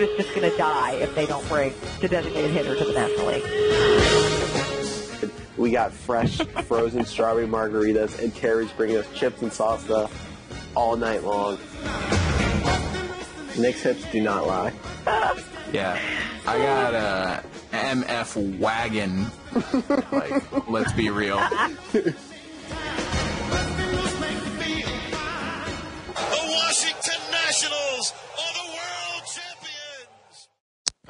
The sport is just going to die if they don't bring the designated hitter to the National League. We got fresh frozen strawberry margaritas, and Terry's bringing us chips and salsa all night long. Nick's hips do not lie. Yeah, I got a MF wagon. like, let's be real. The Washington Nationals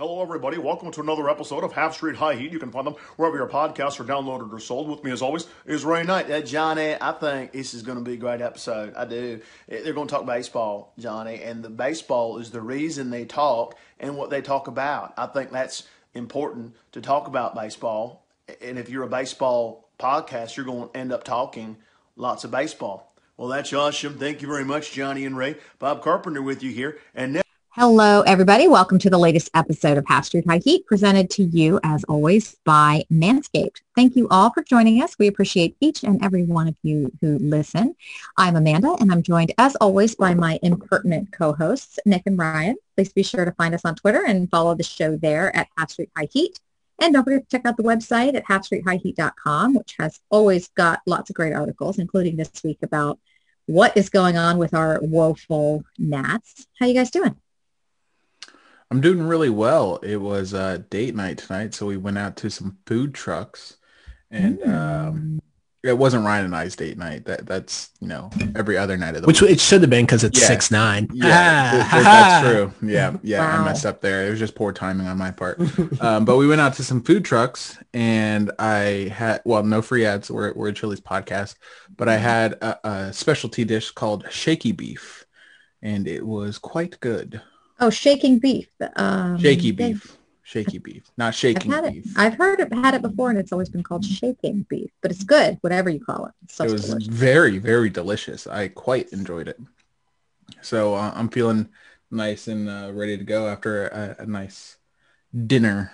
Hello, everybody. Welcome to another episode of Half Street High Heat. You can find them wherever your podcasts are downloaded or sold. With me, as always, is Ray Knight. Uh, Johnny, I think this is going to be a great episode. I do. They're going to talk baseball, Johnny, and the baseball is the reason they talk and what they talk about. I think that's important to talk about baseball. And if you're a baseball podcast, you're going to end up talking lots of baseball. Well, that's awesome. Thank you very much, Johnny and Ray. Bob Carpenter with you here. And now, Hello, everybody. Welcome to the latest episode of Half Street High Heat, presented to you, as always, by Manscaped. Thank you all for joining us. We appreciate each and every one of you who listen. I'm Amanda, and I'm joined, as always, by my impertinent co-hosts, Nick and Ryan. Please be sure to find us on Twitter and follow the show there at Half Street High Heat. And don't forget to check out the website at halfstreethighheat.com, which has always got lots of great articles, including this week about what is going on with our woeful gnats. How you guys doing? I'm doing really well. It was uh, date night tonight, so we went out to some food trucks, and um, it wasn't Ryan and I's date night. That that's you know every other night of the Which week. it should have been because it's Yeah. six nine. Yeah, th- th- that's true. Yeah, yeah, I messed up there. It was just poor timing on my part. um, but we went out to some food trucks, and I had well, no free ads. We're we're a Chili's podcast, but I had a, a specialty dish called shaky beef, and it was quite good. Oh, shaking beef. Um, Shaky they- beef, shaky beef, not I've shaking it. beef. I've heard it, had it before, and it's always been called shaking beef. But it's good, whatever you call it. It was delicious. very very delicious i quite enjoyed it so uh, i'm feeling nice and uh, ready to go after a, a nice dinner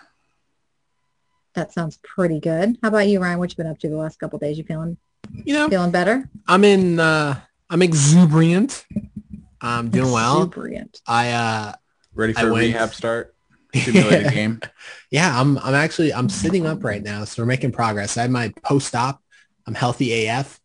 That sounds pretty good. How about you, Ryan? What you been up to the last couple of days? You feeling You know, feeling better? I'm in. Uh, I'm exuberant. I'm doing well. Exuberant. I uh, ready for a went- rehab start simulated game yeah, I'm. I'm actually. I'm sitting up right now, so we're making progress. I had my post-op. I'm healthy AF.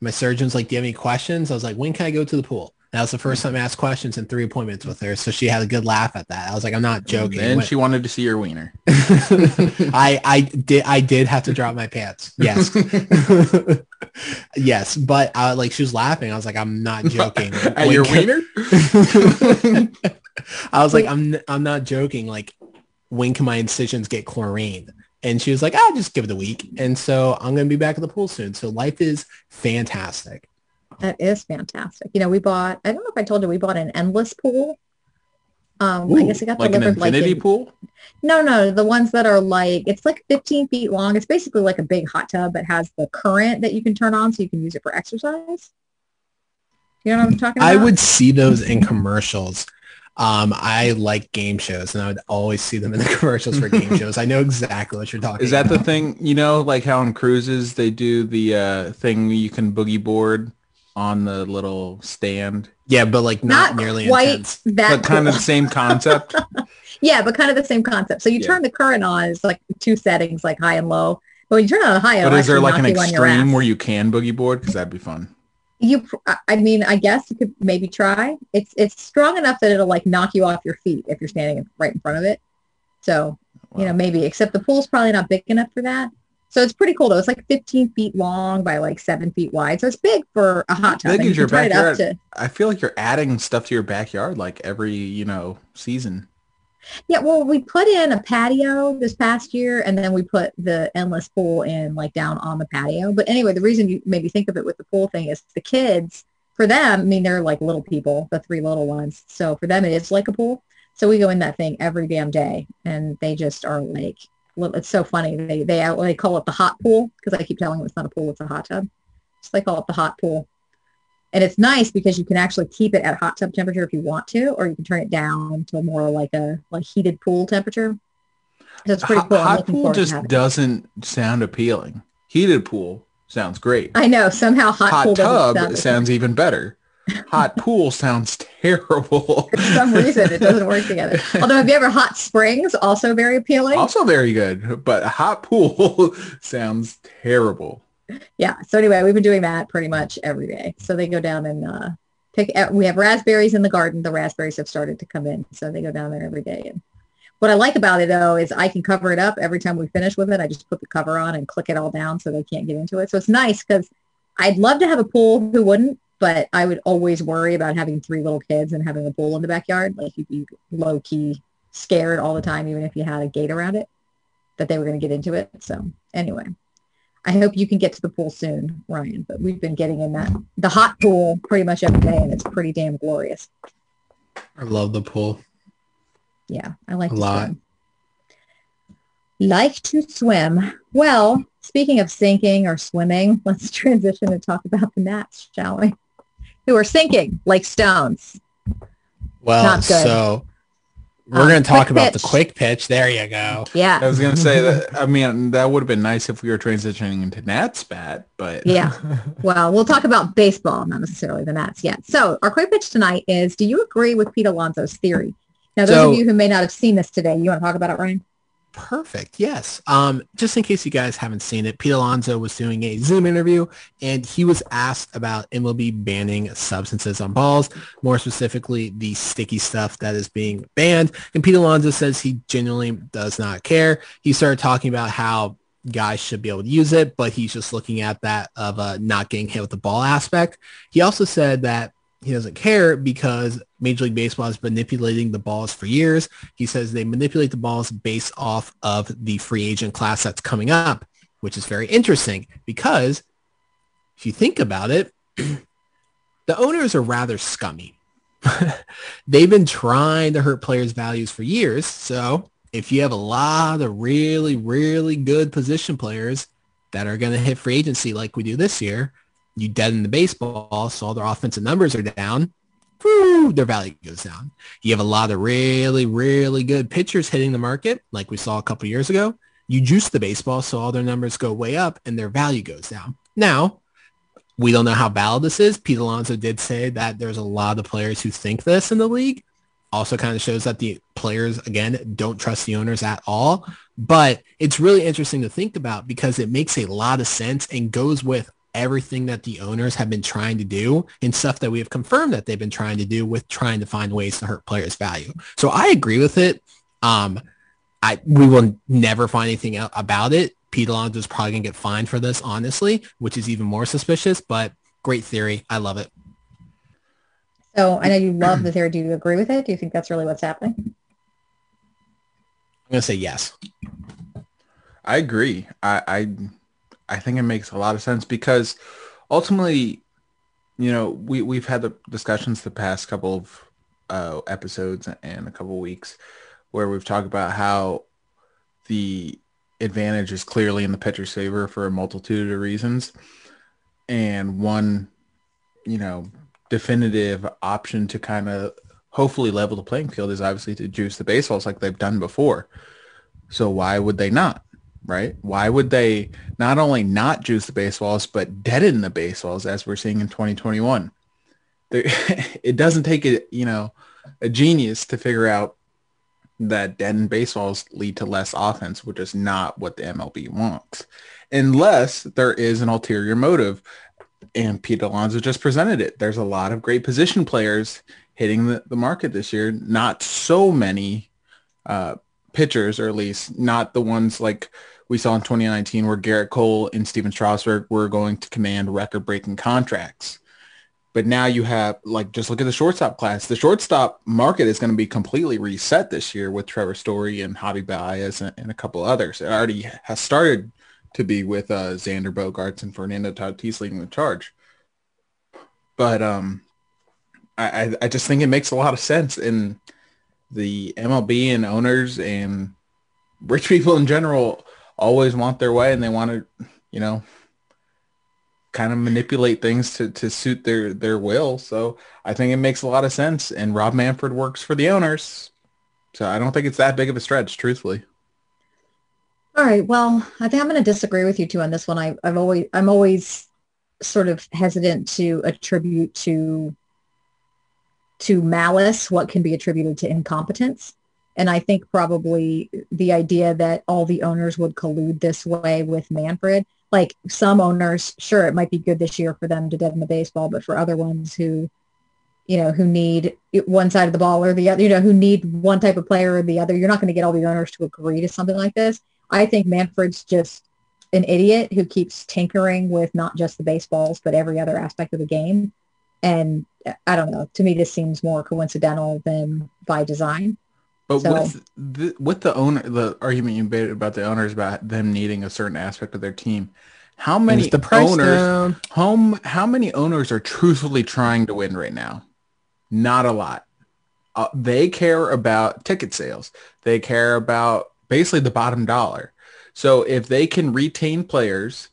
My surgeon's like, "Do you have any questions?" I was like, "When can I go to the pool?" That was the first time I asked questions in three appointments with her, so she had a good laugh at that. I was like, "I'm not joking." then When- she wanted to see your wiener I I did I did have to drop my pants. Yes. yes, but uh, like she was laughing. I was like, I'm not joking. at When your wiener I was like, I'm I'm not joking. Like, when can my incisions get chlorine? And she was like, I'll just give it a week. And so I'm gonna be back at the pool soon. So life is fantastic. That is fantastic. You know, we bought. I don't know if I told you we bought an endless pool. Um, I guess it got like an delivered like infinity in- pool No, no, the ones that are like it's like 15 feet long. It's basically like a big hot tub that has the current that you can turn on so you can use it for exercise. You know what I'm talking about? I would see those in commercials. Um, I like game shows and I would always see them in the commercials for game shows. I know exactly what you're talking is that the thing you know like how on cruises they do the uh thing you can boogie board on the little stand Yeah, but like not, not nearly quite intense. that but kind of the same concept Yeah, but kind of the same concept. So you Yeah. turn the current on. It's like two settings, like high and low. But when you turn it on high, but is there like an knock you on your extreme where you can boogie board because that'd be fun you I- I mean, I guess you could maybe try. It's it's strong enough that it'll like knock you off your feet if you're standing right in front of it. So, you know, maybe except the pool's probably not big enough for that. So it's pretty cool though. It's like 15 feet long by like seven feet wide. So it's big for a hot tub. big you your can turn it up backyard? to I feel like you're adding stuff to your backyard like every, you know, season. Yeah, well, we put in a patio this past year, and then we put the endless pool in like down on the patio. But anyway, the reason you maybe think of it with the pool thing is the kids, for them, I mean, they're like little people, the three little ones. So for them, it is like a pool. So we go in that thing every damn day, and they just are like, it's so funny. They they uh, they call it the hot pool because I keep telling them it's not a pool, it's a hot tub. So they call it the hot pool. And it's nice because you can actually keep it at hot tub temperature if you want to, or you can turn it down to more like a like heated pool temperature. So it's pretty hot, cool. Hot pool just doesn't sound appealing. Heated pool sounds great. I know somehow hot, Hot pool tub sound sounds even better. Hot pool sounds terrible. for some reason it doesn't work together. Although have you ever hot springs? Also very appealing. also very good, but hot pool sounds terrible. yeah. So anyway, we've been doing that pretty much every day. So they go down and uh, pick. uh, We have raspberries in the garden. The raspberries have started to come in, so they go down there every day. And what I like about it though is I can cover it up every time we finish with it. I just put the cover on and click it all down so they can't get into it. So it's nice because I'd love to have a pool. Who wouldn't? But I would always worry about having three little kids and having a pool in the backyard. Like you'd be low key scared all the time, even if you had a gate around it, that they were going to get into it. So anyway, I hope you can get to the pool soon, Ryan. But we've been getting in that the hot pool pretty much every day, and it's pretty damn glorious. I love the pool. Yeah, I like A to lot. swim. Like to swim. Well, speaking of sinking or swimming, let's transition and talk about the Nats, shall we? Who are sinking like stones. Well, Not good. so we're Um, going to talk quick about the quick pitch. There you go. Yeah. I was gonna say that. I mean, that would have been nice if we were transitioning into Nat spat, but yeah. Well, we'll talk about baseball, not necessarily the Nats yet. So our quick pitch tonight is: Do you agree with Pete Alonso's theory? Now, those So- of you who may not have seen this today, you want to talk about it, Ryan? Perfect. Yes. Um, just in case you guys haven't seen it, Pete Alonso was doing a Zoom interview and he was asked about MLB banning substances on balls, more specifically the sticky stuff that is being banned. And Pete Alonso says he genuinely does not care. He started talking about how guys should be able to use it, but he's just looking at that of uh, not getting hit with the ball aspect. He also said that he doesn't care because Major League Baseball is manipulating the balls for years. He says they manipulate the balls based off of the free agent class that's coming up, which is very interesting because if you think about it, the owners are rather scummy. They've been trying to hurt players' values for years. So if you have a lot of really, really good position players that are going to hit free agency like we do this year, you deaden the baseball, so all their offensive numbers are down. Their value goes down. You have a lot of really, really good pitchers hitting the market, like we saw a couple years ago. You juice the baseball, so all their numbers go way up and their value goes down. Now, we don't know how valid this is. Pete Alonso did say that there's a lot of players who think this in the league. Also kind of shows that the players, again, don't trust the owners at all. But it's really interesting to think about because it makes a lot of sense and goes with everything that the owners have been trying to do and stuff that we have confirmed that they've been trying to do with trying to find ways to hurt players' value. So I agree with it. Um, I we will never find anything out about it. Pete Alonso is probably gonna get fined for this, honestly, which is even more suspicious. But great theory, I love it. So I know you love the theory. Do you agree with it? Do you think that's really what's happening? I'm gonna say yes. I agree. I, I I think it makes a lot of sense because ultimately, you know, we we've had the discussions the past couple of uh, episodes and a couple of weeks where we've talked about how the advantage is clearly in the pitcher's favor for a multitude of reasons, and one, you know, definitive option to kind of hopefully level the playing field is obviously to juice the baseballs like they've done before. So why would they not? Right? Why would they not only not juice the baseballs, but deaden the baseballs as we're seeing in 2021? There, it doesn't take a, you know, a genius to figure out that deadened baseballs lead to less offense, which is not what the MLB wants. Unless there is an ulterior motive. And Pete Alonso just presented it. There's a lot of great position players hitting the, the market this year. Not so many uh, pitchers, or at least not the ones like we saw in 2019 where Gerrit Cole and Stephen Strasburg were going to command record-breaking contracts. But now you have like just look at the shortstop class. The shortstop market is going to be completely reset this year with Trevor Story and Javi Baez and, and a couple others. It already has started to be with uh, Xander Bogaerts and Fernando Tatis leading the charge. But um, I, I just think it makes a lot of sense in the MLB and owners and rich people in general always want their way and they want to, you know, kind of manipulate things to, to suit their, their will. So I think it makes a lot of sense. And Rob Manfred works for the owners. So I don't think it's that big of a stretch, truthfully. All right. Well, I think I'm going to disagree with you too on this one. I, I've always, I'm always sort of hesitant to attribute to, to malice what can be attributed to incompetence. And I think probably the idea that all the owners would collude this way with Manfred, like some owners, sure, it might be good this year for them to deaden the baseball, but for other ones who, you know, who need one side of the ball or the other, you know, who need one type of player or the other, you're not going to get all the owners to agree to something like this. I think Manfred's just an idiot who keeps tinkering with not just the baseballs, but every other aspect of the game. And I don't know. To me, this seems more coincidental than by design. But So- with the with the owner, the argument you made about the owners about them needing a certain aspect of their team, how many the owners? down. Home, how many owners are truthfully trying to win right now? Not a lot. Uh, they care about ticket sales. They care about basically the bottom dollar. So if they can retain players,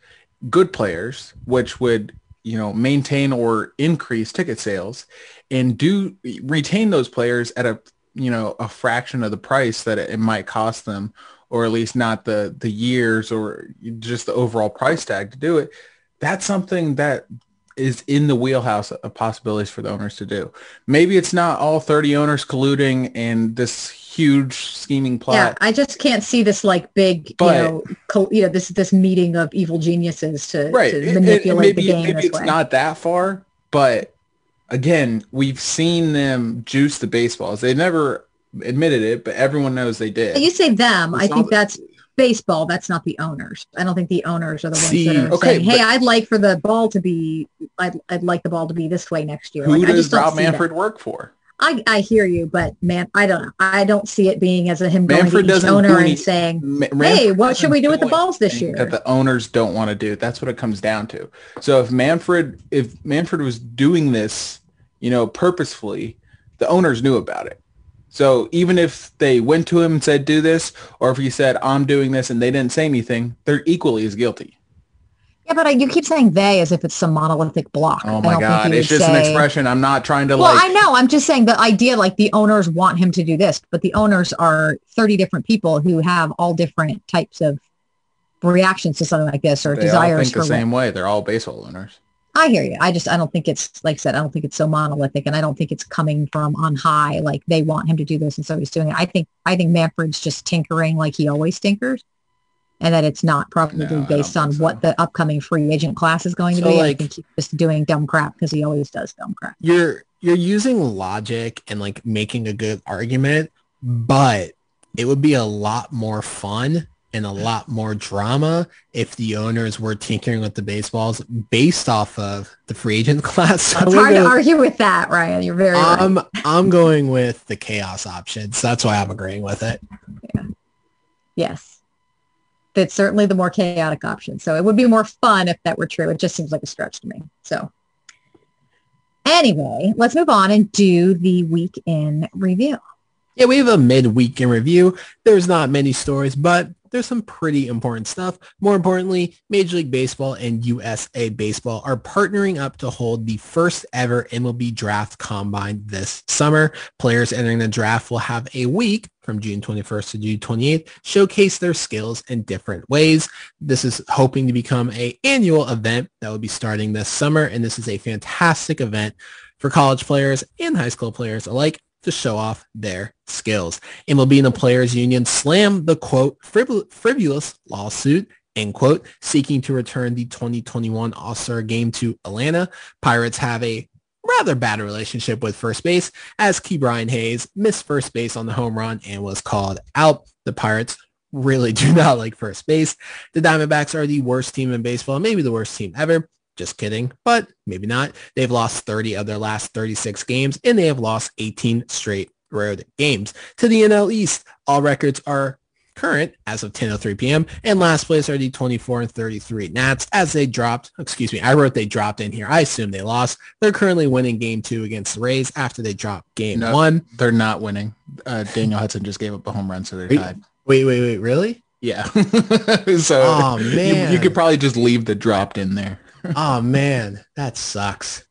good players, which would you know maintain or increase ticket sales, and do retain those players at a you know a fraction of the price that it might cost them, or at least not the the years or just the overall price tag to do it. That's something that is in the wheelhouse of possibilities for the owners to do. Maybe it's not all 30 owners colluding and this huge scheming plot. Yeah, I just can't see this like big, But- you know, co- you know, this this meeting of evil geniuses to, right. to It- it- manipulate maybe the game maybe it's way. not that far, but again, we've seen them juice the baseballs. They never admitted it, but everyone knows they did. You say them. It's I think that's baseball. That's not the owners. I don't think the owners are the ones See, that are okay, saying, "Hey, I'd like for the ball to be, I'd, I'd like the ball to be this way next year." Who Like, I does Rob. Manfred work for? I, I hear you, but man, I don't know. I don't see it being as a him going Manfred to each owner any- and saying, "Hey, what should we do with the balls this year?" That the owners don't want to do. That's what it comes down to. So if Manfred, if Manfred was doing this, you know, purposefully, the owners knew about it. So even if they went to him and said, do this, or if he said, I'm doing this and they didn't say anything, they're equally as guilty. Yeah, but I, you keep saying they as if it's some monolithic block. Oh my God. It's just an expression. I'm not trying to Well, like, I know. I'm just saying the idea, like the owners want him to do this, but the owners are 30 different people who have all different types of reactions to something like this or they all desires think for the same way. They're all baseball owners. I hear you. I just, I don't think it's, like I said, I don't think it's so monolithic and I don't think it's coming from on high. Like they want him to do this and so he's doing it. I think, I think Manfred's just tinkering like he always tinkers and that it's not probably No, based on so. what the upcoming free agent class is going to So, be. I like- think he's just doing dumb crap because he always does dumb crap. You're you're using logic and like making a good argument, but it would be a lot more fun and a lot more drama if the owners were tinkering with the baseballs based off of the free agent class. So It's hard to argue with that, Ryan. You're very. I'm I'm going with the chaos option. So that's why I'm agreeing with it. Yeah. Yes. That's certainly the more chaotic option. So it would be more fun if that were true. It just seems like a stretch to me. So anyway, let's move on and do the week in review. Yeah, we have a midweek in review. There's not many stories, but there's some pretty important stuff. More importantly, Major League Baseball and USA Baseball are partnering up to hold the first ever MLB Draft Combine this summer. Players entering the draft will have a week from June 21st to June 28th showcase their skills in different ways. This is hoping to become a annual event that will be starting this summer, and this is a fantastic event for college players and high school players alike to show off their skills. MLB and the Players Union slammed the quote frivolous lawsuit end quote seeking to return the 2021 All-Star game to Atlanta. Pirates have a rather bad relationship with first base as Ke'Bryan Hayes missed first base on the home run and was called out. The Pirates really do not like first base. The Diamondbacks are the worst team in baseball, maybe the worst team ever. Just kidding, but maybe not. They've lost 30 of their last 36 games, and they have lost 18 straight road games. To the NL East, all records are current as of 10.03 p.m. And last place are the 24 and 33 Nats as they dropped, excuse me, I wrote they dropped in here. I assume they lost. They're currently winning game two against the Rays after they dropped game No, one. They're not winning. Uh, Daniel Hudson just gave up a home run, so they're Wait, tied. wait, wait, wait, really? Yeah. so Oh, you- you, could probably just leave the dropped in there. Oh man, that sucks.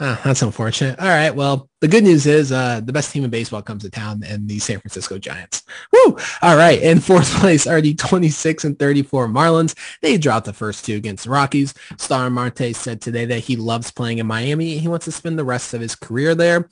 Ah, that's unfortunate. All right. Well, the good news is uh, the best team in baseball comes to town and the San Francisco Giants. Woo! All right. In fourth place are the 26 and 34 Marlins. They dropped the first two against the Rockies. Star Marte said today that he loves playing in Miami. He wants to spend the rest of his career there.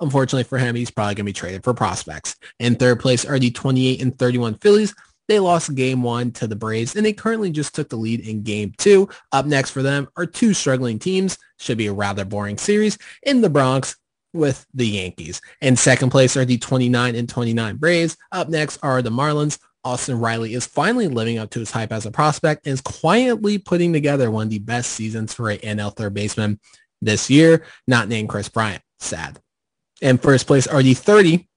Unfortunately for him, he's probably going to be traded for prospects. In third place are the 28 and 31 Phillies. They lost game one to the Braves, and they currently just took the lead in game two. Up next for them are two struggling teams. Should be a rather boring series in the Bronx with the Yankees. In second place are the 29 and 29 Braves. Up next are the Marlins. Austin Riley is finally living up to his hype as a prospect and is quietly putting together one of the best seasons for an NL third baseman this year, not named Kris Bryant. Sad. In first place are the 30.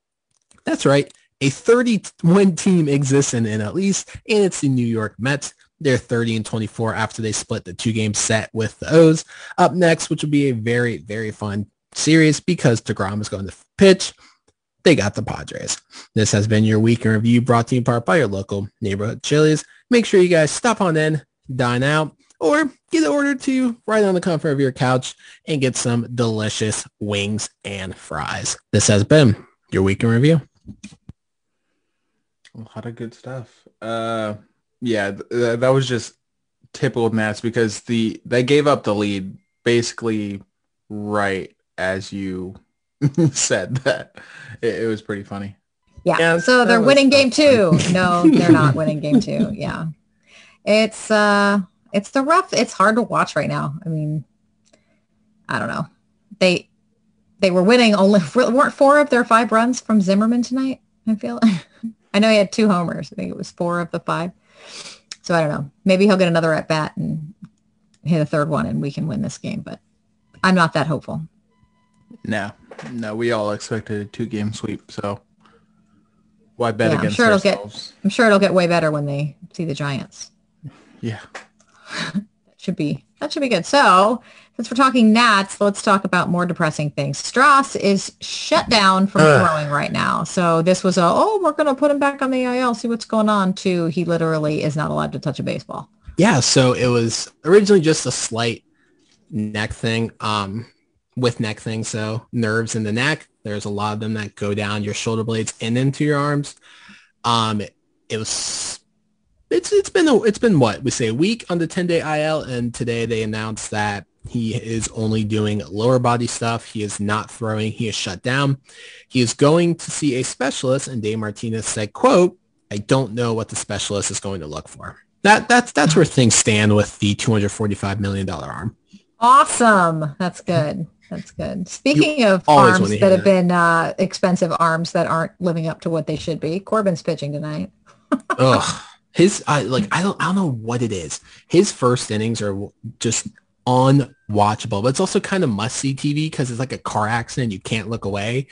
That's right. A 30-win team exists in the NL East, and it's the New York Mets. They're 30 and 24 after they split the two-game set with the O's. Up next, which will be a very, very fun series because DeGrom is going to pitch. They got the Padres. This has been your week in review brought to you in part by your local neighborhood Chili's. Make sure you guys stop on in, dine out, or get ordered to right on the comfort of your couch and get some delicious wings and fries. This has been your week in review. A lot of good stuff. Uh, yeah, th- th- that was just typical Nats because the they gave up the lead basically right as you said that. It, it was pretty funny. Yeah. Yeah, so they're winning tough. game two. No, they're not winning game two. Yeah. It's uh it's the rough it's hard to watch right now. I mean, I don't know. They they were winning only weren't four of their five runs from Zimmerman tonight, I feel. I know he had two homers. I think it was four of the five. So I don't know. Maybe he'll get another at bat and hit a third one and we can win this game, but I'm not that hopeful. No, no, we all expected a two game sweep, so why bet Yeah, I'm against sure it'll get- ourselves? I'm sure it'll get way better when they see the Giants. Yeah. That should be that should be good. So since we're talking Nats, let's talk about more depressing things. Stras is shut down from Ugh. throwing right now. So this was a oh we're gonna put him back on the IL, see what's going on. To he literally is not allowed to touch a baseball. Yeah, so it was originally just a slight neck thing, um, with neck thing. So nerves in the neck. There's a lot of them that go down your shoulder blades and into your arms. Um, it, it was. It's it's been a, it's been what we say a week on the 10 day IL, and today they announced that he is only doing lower body stuff. He is not throwing. He is shut down. He is going to see a specialist, and Dave Martinez said, "quote I don't know what the specialist is going to look for." That that's that's where things stand with the 245 million dollar arm. Awesome. That's good. That's good. Speaking of arms that have that. been uh, expensive arms that aren't living up to what they should be, Corbin's pitching tonight. Ugh. His I like I don't I don't know what it is. His first innings are just unwatchable, but it's also kind of must see TV because it's like a car accident. You can't look away.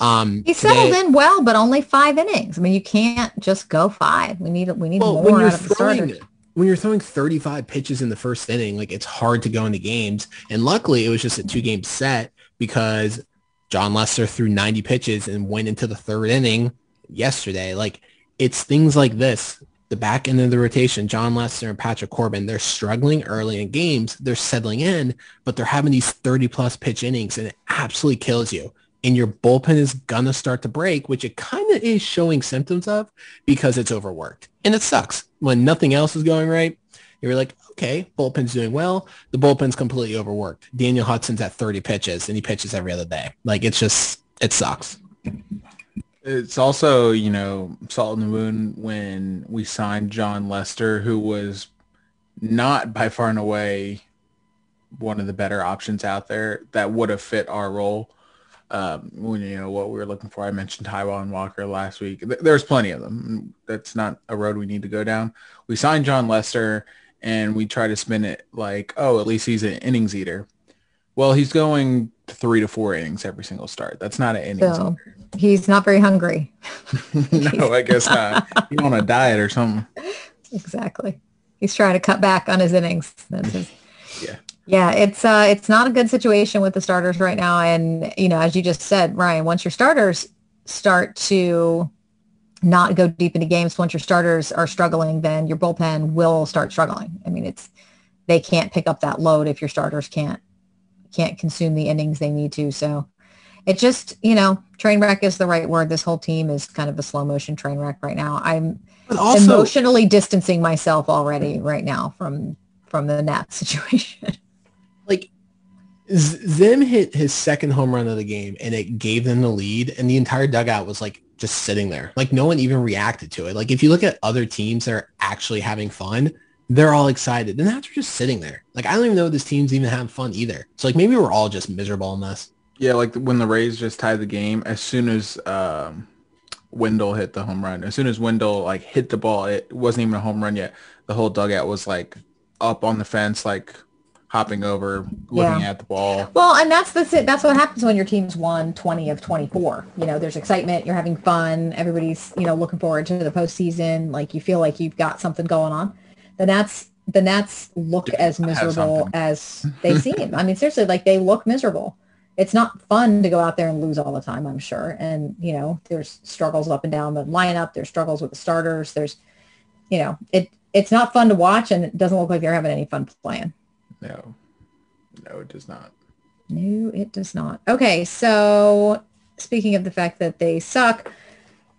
Um, He settled today- in well, but only five innings. I mean, you can't just go five. We need we need Well, more when you're out of the starters. when you're throwing 35 pitches in the first inning, like it's hard to go into games. And luckily, it was just a two game set because Jon Lester threw 90 pitches and went into the third inning yesterday. Like it's things like this. The back end of the rotation, Jon Lester and Patrick Corbin, they're struggling early in games. They're settling in, but they're having these 30 plus pitch innings and it absolutely kills you. And your bullpen is going to start to break, which it kind of is showing symptoms of because it's overworked. And it sucks. When nothing else is going right, you're like, okay, bullpen's doing well. The bullpen's completely overworked. Daniel Hudson's at 30 pitches and he pitches every other day. Like it's just, it sucks. It's also, you know, salt in the wound when we signed Jon Lester, who was not by far and away one of the better options out there that would have fit our role. Um, when you know what we were looking for, I mentioned Taijuan Walker last week. There's plenty of them. That's not a road we need to go down. We signed Jon Lester, and we try to spin it like, oh, at least he's an innings eater. Well, he's going three to four innings every single start. That's not an innings So he's not very hungry. no, I guess not. You on a diet or something. Exactly. He's trying to cut back on his innings. That's his. Yeah. Yeah, it's uh it's not a good situation with the starters right now and you know, as you just said, Ryan, once your starters start to not go deep into games, once your starters are struggling, then your bullpen will start struggling. I mean, it's they can't pick up that load if your starters can't can't consume the innings they need to. So it just, you know, train wreck is the right word. This whole team is kind of a slow motion train wreck right now. I'm also, emotionally distancing myself already right now from from the Nats situation. like Zim hit his second home run of the game and it gave them the lead and the entire dugout was like just sitting there. Like no one even reacted to it. Like if you look at other teams that are actually having fun, they're all excited. And Nats are just sitting there. Like I don't even know if this team's even having fun either. So like maybe we're all just miserable in this. Yeah, like when the Rays just tied the game, as soon as um, Wendle hit the home run, as soon as Wendle like hit the ball, it wasn't even a home run yet. The whole dugout was like up on the fence, like hopping over, looking Yeah. at the ball. Well, and that's the si- that's what happens when your team's won 20 of 24. You know, there's excitement, you're having fun, everybody's, you know, looking forward to the postseason, like you feel like you've got something going on. The Nats the Nats look as miserable as they seem. I mean, seriously, like they look miserable. It's not fun to go out there and lose all the time, I'm sure. And, you know, there's struggles up and down the lineup, there's struggles with the starters, there's you know, it it's not fun to watch and it doesn't look like they're having any fun playing. No, no, it does not. No, it does not. Okay, so speaking of the fact that they suck,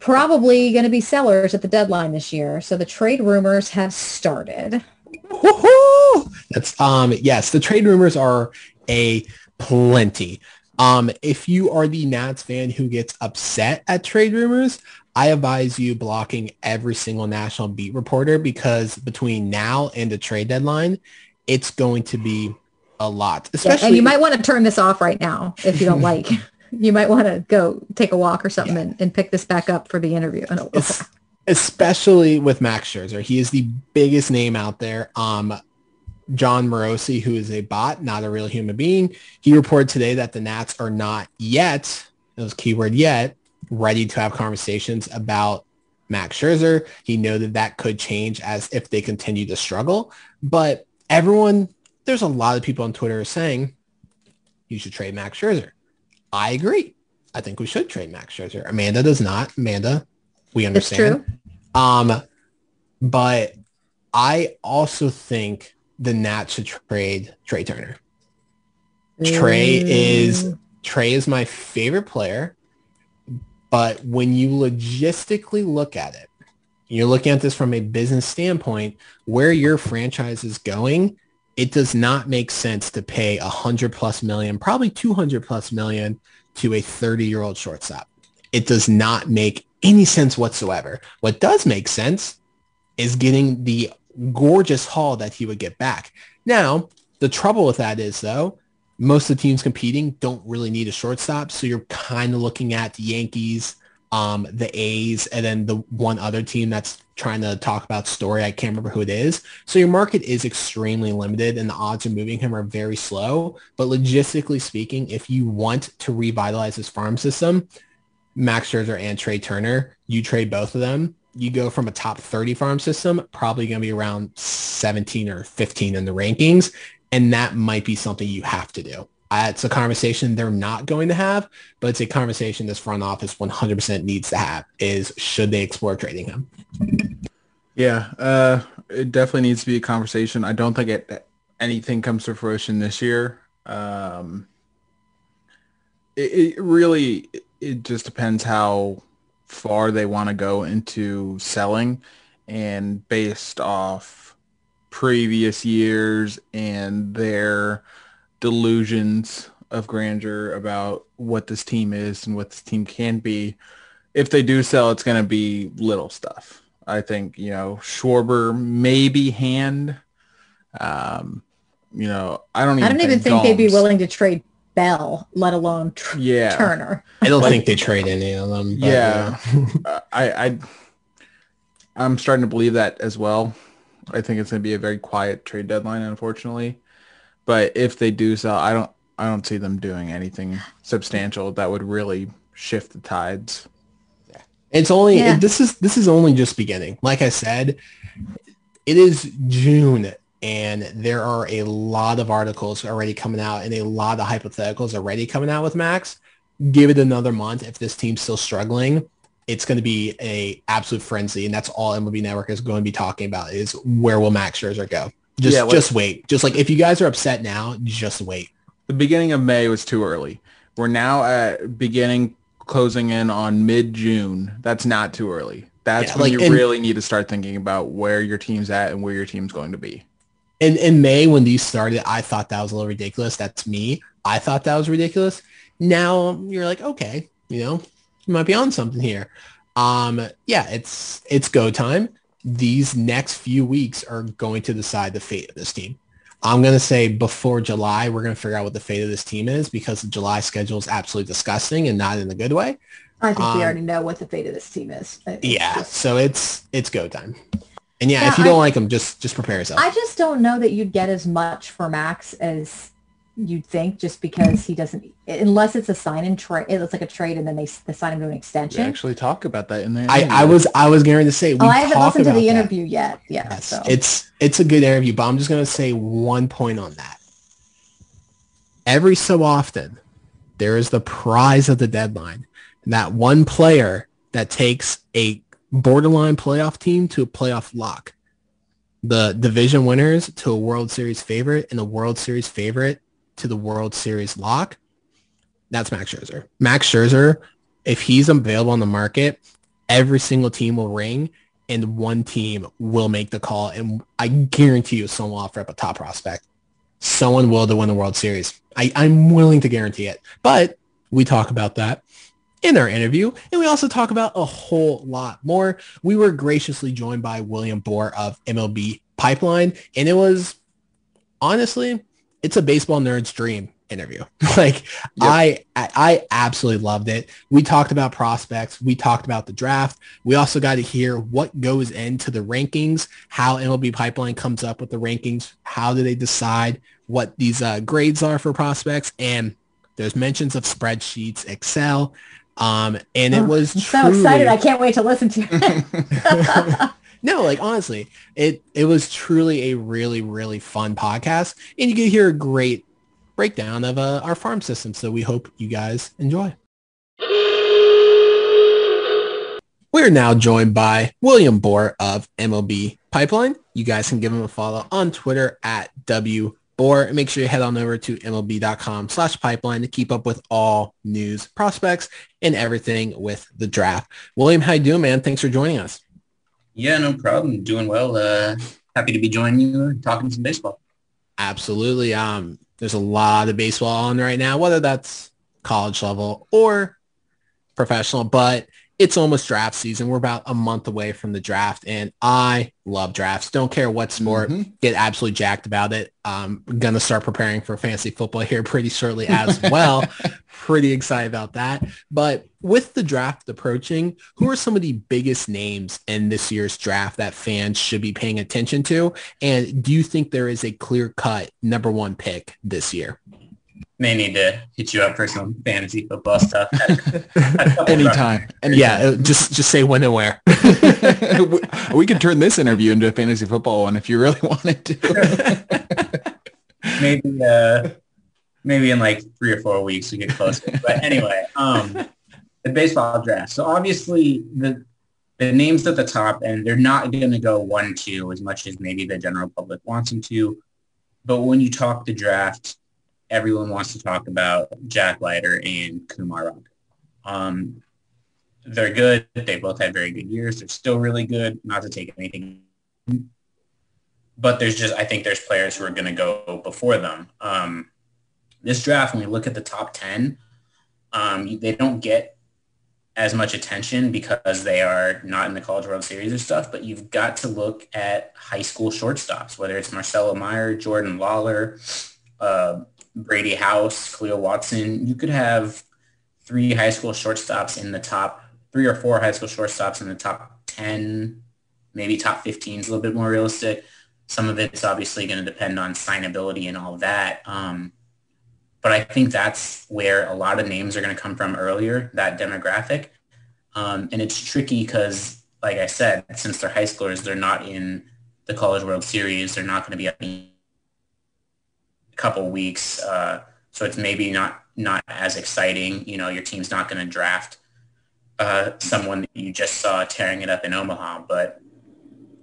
probably going to be sellers at the deadline this year. So the trade rumors have started. Woohoo! That's um yes, the trade rumors are a plenty. Um if you are the Nats fan who gets upset at trade rumors, I advise you blocking every single national beat reporter because between now and the trade deadline, it's going to be a lot. Yeah, Especially and you might want to turn this off right now if you don't like. You might want to go take a walk or something and, and pick this back up for the interview. in a es- while. especially with Max Scherzer. He is the biggest name out there. Um, Jon Morosi, who is a bot, not a real human being, he reported today that the Nats are not yet, that was keyword yet, ready to have conversations about Max Scherzer. He noted that could change as if they continue to struggle. But everyone, there's a lot of people on Twitter saying you should trade Max Scherzer. I agree. I think we should trade Max Scherzer. Amanda does not. Amanda, we It's understand. true. Um, but I also think the Nats should trade Trea Turner. Trea is Trea is my favorite player, but when you logistically look at it, you're looking at this from a business standpoint, where your franchise is going, it does not make sense to pay a hundred plus million, probably 200 plus million to a 30 year old shortstop. It does not make any sense whatsoever. What does make sense is getting the gorgeous haul that he would get back. Now, the trouble with that is though, most of the teams competing don't really need a shortstop. So you're kind of looking at the Yankees, um, the A's, and then the one other team that's trying to talk about story. I can't remember who it is. So your market is extremely limited and the odds of moving him are very slow. But logistically speaking, if you want to revitalize this farm system, Max Scherzer and Trea Turner, you trade both of them. You go from a top 30 farm system, probably going to be around 17 or 15 in the rankings. And that might be something you have to do. It's a conversation they're not going to have, but it's a conversation this front office 100% needs to have is should they explore trading him? Yeah, uh, it definitely needs to be a conversation. I don't think it anything comes to fruition this year. Um, it, it really it just depends how far they want to go into selling, and based off previous years and their delusions of grandeur about what this team is and what this team can be. If they do sell, it's going to be little stuff. I think, you know, Schwarber, maybe hand. Um, you know, I don't even I don't even think they'd be willing to trade Bell, let alone tr- Yeah. Turner. I don't think they trade any of them. but, Yeah. Uh, I, I, I'm starting to believe that as well. I think it's going to be a very quiet trade deadline, unfortunately. But if they do sell, I don't I don't see them doing anything substantial that would really shift the tides. It's only Yeah. this is this is only just beginning. Like I said, it is June and there are a lot of articles already coming out and a lot of hypotheticals already coming out with Max. Give it another month if this team's still struggling. It's going to be a absolute frenzy, and that's all MLB Network is going to be talking about is where will Max Scherzer go? Just Yeah, like- just wait. Just like if you guys are upset now, just wait. The beginning of May was too early. We're now at beginning closing in on mid June. That's not too early. That's Yeah, when like, you and- really need to start thinking about where your team's at and where your team's going to be. in in May when these started, I thought that was a little ridiculous. That's me. I thought that was ridiculous. Now you're like, okay, you know, you might be on something here. Um, yeah, it's it's go time. These next few weeks are going to decide the fate of this team. I'm gonna say before July, we're gonna figure out what the fate of this team is because the July schedule is absolutely disgusting and not in a good way. I think Um, we already know what the fate of this team is. Yeah, just- so it's it's go time. And yeah, Yeah, if you don't I- like them, just just prepare yourself. I just don't know that you'd get as much for Max as you'd think just because he doesn't unless it's a sign and trade it's like a trade and then they, they sign him to an They extension. actually talk about that in there. I, I was I was going to say we oh, I haven't talk listened to about the that. interview yet. Yeah. Yes, so it's it's a good interview, but I'm just gonna say one point on that. Every so often, there is the prize of the deadline. That one player that takes a borderline playoff team to a playoff lock. The division winners to a World Series favorite and a World Series favorite to the World Series lock. That's Max Scherzer. Max Scherzer, if he's available on the market, every single team will ring and one team will make the call. And I guarantee you someone will offer up a top prospect. Someone will to win the World Series. I, I'm willing to guarantee it. But we talk about that in our interview. And we also talk about a whole lot more. We were graciously joined by William Boor of MLB Pipeline. And it was honestly, it's a baseball nerd's dream interview. like I, I I absolutely loved it. We talked about prospects. We talked about the draft. We also got to hear what goes into the rankings, how MLB Pipeline comes up with the rankings, how do they decide what these uh, grades are for prospects, and there's mentions of spreadsheets, Excel, um, and it Oh, was I'm so truly- excited. I can't wait to listen to it. no, like honestly, it it was truly a really really fun podcast, and you could hear a great breakdown of uh, our farm system. So we hope you guys enjoy. We're now joined by William Boor of MLB Pipeline. You guys can give him a follow on Twitter at W. And make sure you head on over to MLB.com slash pipeline to keep up with all news, prospects, and everything with the draft. William, how you doing, man? Thanks for joining us. Yeah, no problem. Doing well. Uh, happy to be joining you and talking some baseball. Absolutely. Um, there's a lot of baseball on right now, whether that's college level or professional, but it's almost draft season. We're about a month away from the draft and I love drafts. Don't care what sport, mm-hmm. get absolutely jacked about it. I'm going to start preparing for fantasy football here pretty shortly as well. pretty excited about that. But with the draft approaching, who are some of the biggest names in this year's draft that fans should be paying attention to? And do you think there is a clear cut number one pick this year? May need to hit you up for some fantasy football stuff. Anytime. And Yeah, just just say when and where. we, we could turn this interview into a fantasy football one if you really wanted to. maybe uh, maybe in like three or four weeks we get closer. But anyway, um, the baseball draft. So obviously the the names at the top, and they're not going to go one two as much as maybe the general public wants them to. But when you talk the draft, everyone wants to talk about Jack Leiter and Kumar Rocker. Um, they're good. They both had very good years. They're still really good. Not to take anything, but there's just I think there's players who are going to go before them. Um, this draft, when we look at the top ten, um, they don't get as much attention because they are not in the College World Series or stuff. But you've got to look at high school shortstops, whether it's Marcelo Meyer, Jordan Lawlar. Uh, Brady House, Cleo Watson. You could have three high school shortstops in the top, three or four high school shortstops in the top 10, maybe top 15 is a little bit more realistic. Some of it's obviously going to depend on signability and all that. Um, but I think that's where a lot of names are going to come from earlier, that demographic. Um, and it's tricky because, like I said, since they're high schoolers, they're not in the College World Series. They're not going to be couple weeks. Uh, so it's maybe not not as exciting. You know, your team's not going to draft uh, someone that you just saw tearing it up in Omaha. But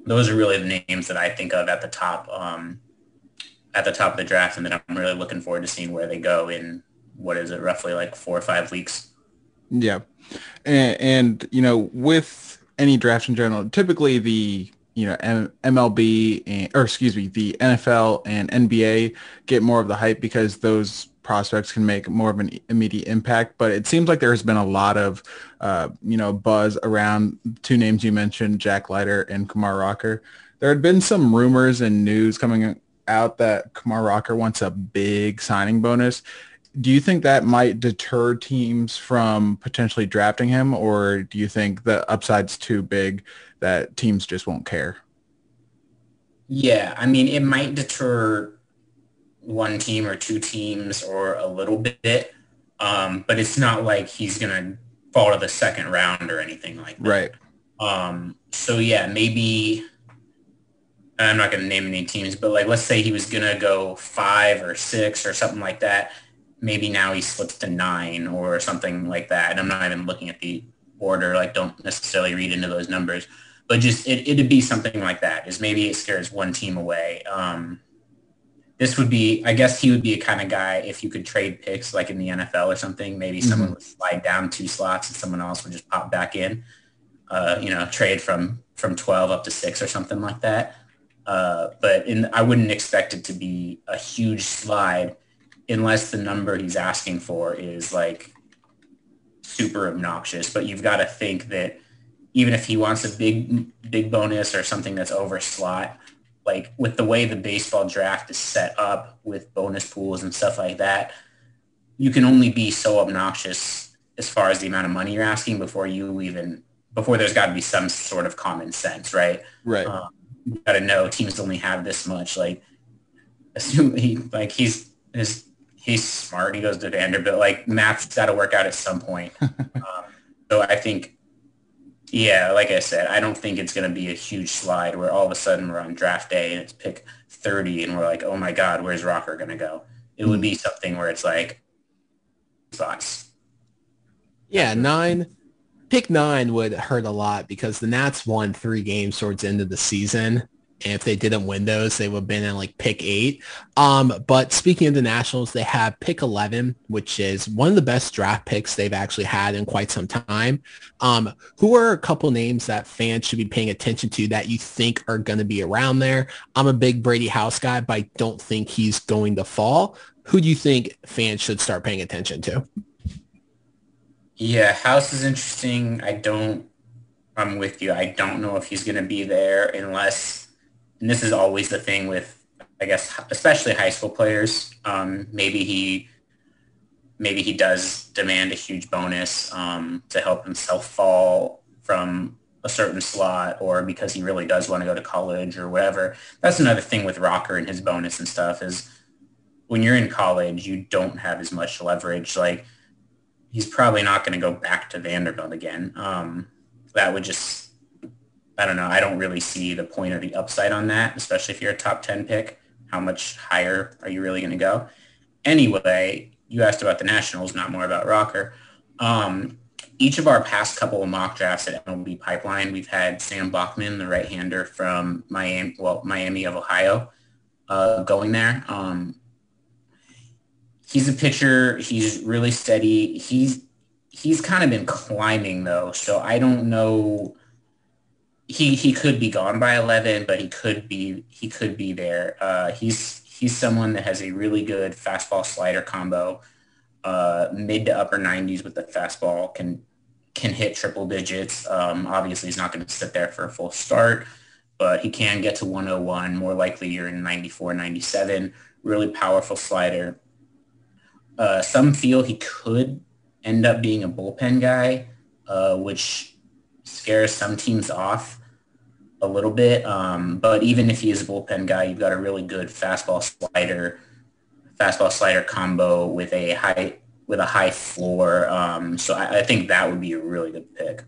those are really the names that I think of at the top um, at the top of the draft, and that I'm really looking forward to seeing where they go in what is it, roughly like four or five weeks. Yeah, and, and you know, with any draft in general, typically the you know M- MLB and, or excuse me, the NFL and NBA get more of the hype because those prospects can make more of an immediate impact. But it seems like there has been a lot of uh, you know buzz around two names you mentioned, Jack Leiter and Kumar Rocker. There had been some rumors and news coming out that Kumar Rocker wants a big signing bonus do you think that might deter teams from potentially drafting him or do you think the upside's too big that teams just won't care? Yeah, I mean, it might deter one team or two teams or a little bit, um, but it's not like he's going to fall to the second round or anything like that. Right. Um, so yeah, maybe I'm not going to name any teams, but like let's say he was going to go five or six or something like that maybe now he slips to nine or something like that. And I'm not even looking at the order, like don't necessarily read into those numbers, but just it, it'd be something like that is maybe it scares one team away. Um, this would be, I guess he would be a kind of guy if you could trade picks like in the NFL or something, maybe mm-hmm. someone would slide down two slots and someone else would just pop back in, uh, you know, trade from, from 12 up to six or something like that. Uh, but in, I wouldn't expect it to be a huge slide unless the number he's asking for is like super obnoxious. But you've got to think that even if he wants a big big bonus or something that's over slot, like with the way the baseball draft is set up with bonus pools and stuff like that, you can only be so obnoxious as far as the amount of money you're asking before you even before there's got to be some sort of common sense, right? Right. Um, you got to know teams only have this much. Like, assume he like he's his he's smart. He goes to Vanderbilt. Like math's got to work out at some point. um, so I think, yeah, like I said, I don't think it's going to be a huge slide where all of a sudden we're on draft day and it's pick 30 and we're like, oh my God, where's Rocker going to go? It would be mm-hmm. something where it's like, thoughts. Yeah, nine. Pick nine would hurt a lot because the Nats won three games towards the end of the season if they didn't win those, they would have been in like pick eight. Um, but speaking of the Nationals, they have pick 11, which is one of the best draft picks they've actually had in quite some time. Um, who are a couple names that fans should be paying attention to that you think are going to be around there? I'm a big Brady House guy, but I don't think he's going to fall. Who do you think fans should start paying attention to? Yeah, House is interesting. I don't, I'm with you. I don't know if he's going to be there unless and this is always the thing with, I guess, especially high school players. Um, maybe he, maybe he does demand a huge bonus um, to help himself fall from a certain slot, or because he really does want to go to college or whatever. That's another thing with Rocker and his bonus and stuff is when you're in college, you don't have as much leverage. Like he's probably not going to go back to Vanderbilt again. Um, that would just I don't know. I don't really see the point of the upside on that, especially if you're a top 10 pick. How much higher are you really going to go? Anyway, you asked about the Nationals, not more about Rocker. Um, each of our past couple of mock drafts at MLB Pipeline, we've had Sam Bachman, the right-hander from Miami, well, Miami of Ohio, uh, going there. Um, he's a pitcher. He's really steady. He's he's kind of been climbing though, so I don't know he he could be gone by 11, but he could be he could be there. Uh, he's he's someone that has a really good fastball slider combo, uh, mid to upper 90s with the fastball can can hit triple digits. Um, obviously, he's not going to sit there for a full start, but he can get to 101. More likely, you're in 94, 97. Really powerful slider. Uh, some feel he could end up being a bullpen guy, uh, which scares some teams off. A little bit. Um, but even if he is a bullpen guy, you've got a really good fastball slider, fastball slider combo with a high with a high floor. Um, so I, I think that would be a really good pick.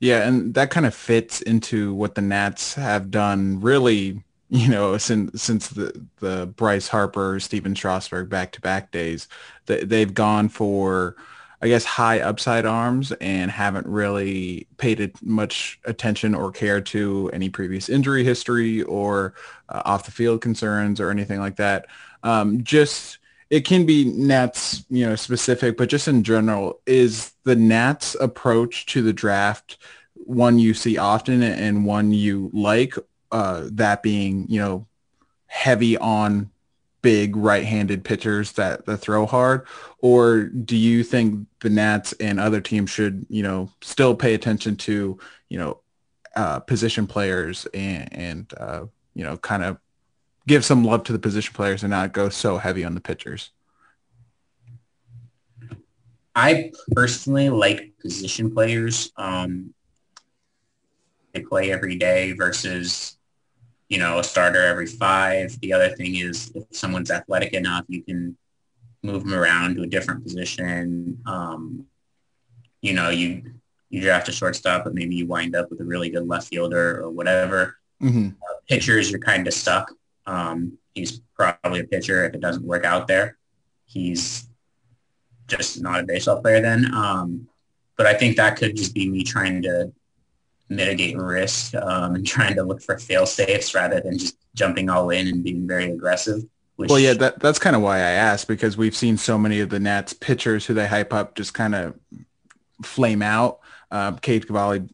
Yeah, and that kind of fits into what the Nats have done really, you know, since since the the Bryce Harper, Stephen Strasburg back-to-back days. They, they've gone for I guess high upside arms and haven't really paid much attention or care to any previous injury history or uh, off the field concerns or anything like that. Um, just it can be Nats, you know, specific, but just in general, is the Nats approach to the draft one you see often and one you like? Uh, that being, you know, heavy on big right-handed pitchers that, that throw hard, or do you think the Nats and other teams should, you know, still pay attention to, you know, uh, position players and, and uh, you know, kind of give some love to the position players and not go so heavy on the pitchers? I personally like position players. Um, they play every day versus, you know, a starter every five. The other thing is if someone's athletic enough, you can move them around to a different position. Um, you know, you you draft a shortstop, but maybe you wind up with a really good left fielder or whatever. Mm-hmm. Uh, pitchers, you're kind of stuck. Um, he's probably a pitcher if it doesn't work out there. He's just not a baseball player then. Um, but I think that could just be me trying to mitigate risk um, and trying to look for fail safes rather than just jumping all in and being very aggressive. Which, well, yeah, that, that's kind of why I asked because we've seen so many of the Nats pitchers who they hype up just kind of flame out. Uh, Cade Cavalli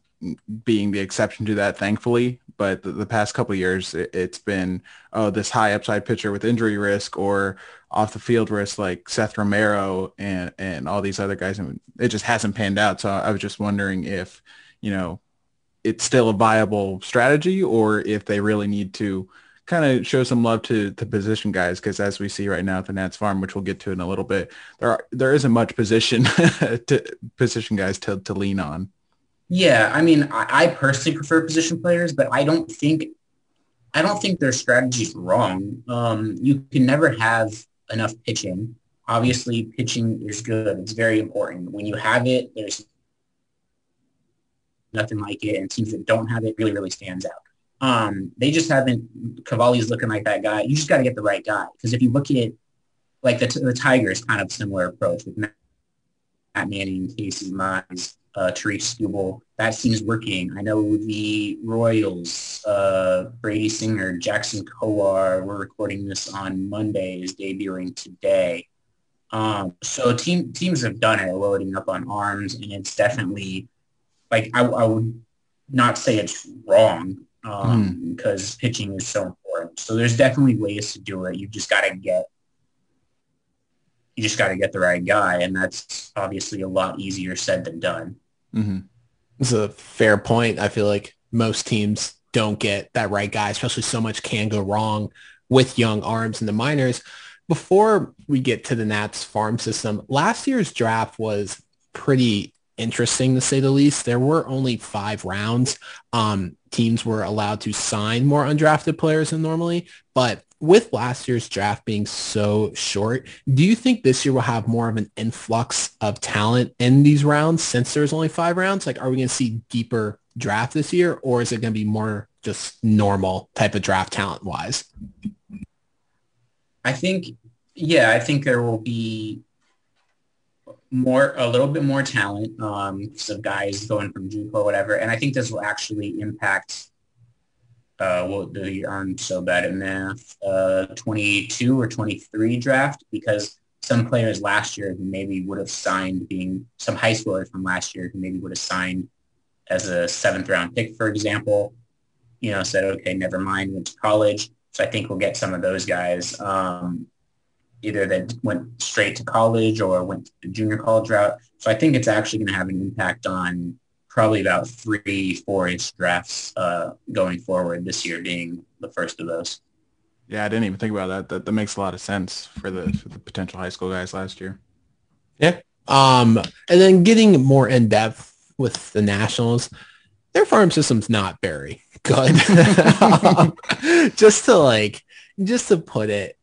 being the exception to that, thankfully. But the, the past couple years, it, has been oh this high upside pitcher with injury risk or off the field risk like Seth Romero and and all these other guys, and it just hasn't panned out. So I was just wondering if you know it's still a viable strategy or if they really need to kind of show some love to the position guys because as we see right now at the Nats farm, which we'll get to in a little bit, there are, there isn't much position to position guys to, to lean on. Yeah, I mean, I, I personally prefer position players, but I don't think I don't think their strategy is wrong. Um, you can never have enough pitching. Obviously, pitching is good. It's very important. When you have it, there's nothing like it, and teams that don't have it really, really stands out. Um, they just haven't. Cavalli's looking like that guy. You just got to get the right guy because if you look at like the the Tigers, kind of similar approach with Matt Manning, Casey Mize, uh, Tarik Skubal. That seems working. I know the Royals, uh, Brady Singer, Jackson Kowar, we're recording this on Monday, is debuting today. Um, so team, teams have done it, loading up on arms, and it's definitely, like, I, I would not say it's wrong um, mm. because pitching is so important. So there's definitely ways to do it. You've just got to get you just got to get the right guy, and that's obviously a lot easier said than done. Mm-hmm. It's a fair point. I feel like most teams don't get that right guy, especially so much can go wrong with young arms in the minors. Before we get to the Nats farm system, last year's draft was pretty interesting to say the least. There were only five rounds. Um, teams were allowed to sign more undrafted players than normally, but with last year's draft being so short, do you think this year will have more of an influx of talent in these rounds since there's only five rounds? Like, are we going to see deeper draft this year or is it going to be more just normal type of draft talent wise? I think, yeah, I think there will be more, a little bit more talent, um, some guys going from JUCO whatever. And I think this will actually impact uh, what the I'm so bad at math, uh, 22 or 23 draft because some players last year who maybe would have signed being some high schoolers from last year who maybe would have signed as a seventh round pick, for example, you know, said, okay, never mind, went to college. So I think we'll get some of those guys um, either that went straight to college or went to the junior college route. So I think it's actually going to have an impact on probably about three, four-ish drafts uh, going forward. This year being the first of those. Yeah, I didn't even think about that. That that makes a lot of sense for the for the potential high school guys last year. Yeah. Um, and then getting more in depth with the Nationals. their farm system's not very good. Just to like, just to put it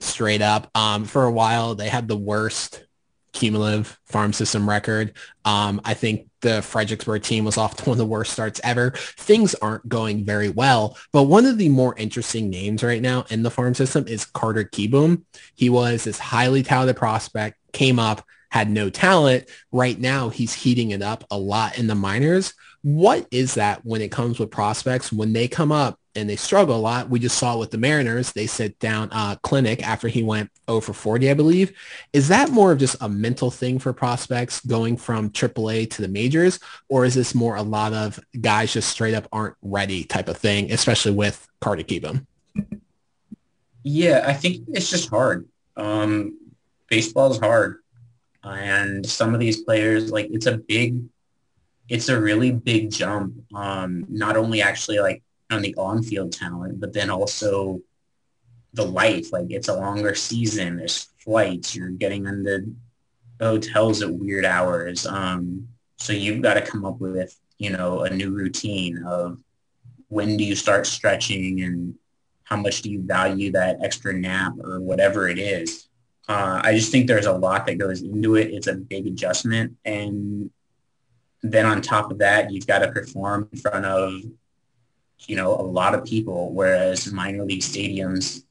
straight up, um, for a while they had the worst cumulative farm system record. Um, I think the Fredericksburg team was off to one of the worst starts ever. Things aren't going very well, but one of the more interesting names right now in the farm system is Carter Kieboom. He was this highly touted prospect, came up, had no talent. Right now, he's heating it up a lot in the minors. What is that when it comes with prospects? When they come up and they struggle a lot, we just saw with the Mariners, they sit down uh, Kelenic after he went 0 for 40, I believe. Is that more of just a mental thing for prospects going from AAA to the majors? Or is this more a lot of guys just straight up aren't ready type of thing, especially with Carter Kieboom? Yeah, I think it's just hard. Um, baseball is hard. And some of these players, like it's a big, it's a really big jump. Um, not only actually like on the on-field talent, but then also the life. Like it's a longer season. There's flights. You're getting into hotels at weird hours. Um, so you've got to come up with, you know, a new routine of when do you start stretching and how much do you value that extra nap or whatever it is. Uh, I just think there's a lot that goes into it. It's a big adjustment. And then on top of that, you've got to perform in front of, you know, a lot of people, whereas minor league stadiums,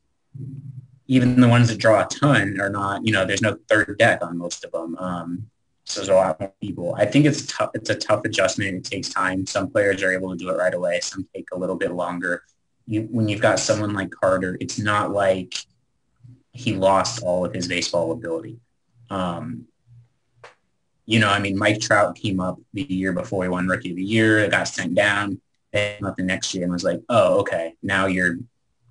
even the ones that draw a ton are not, you know, there's no third deck on most of them. Um, so there's a lot more people. I think it's tough. It's a tough adjustment. It takes time. Some players are able to do it right away. Some take a little bit longer. You, when you've got someone like Carter, it's not like he lost all of his baseball ability. Um, you know, I mean, Mike Trout came up the year before he won Rookie of the Year. Got sent down. Came up the next year and was like, oh, okay, now you're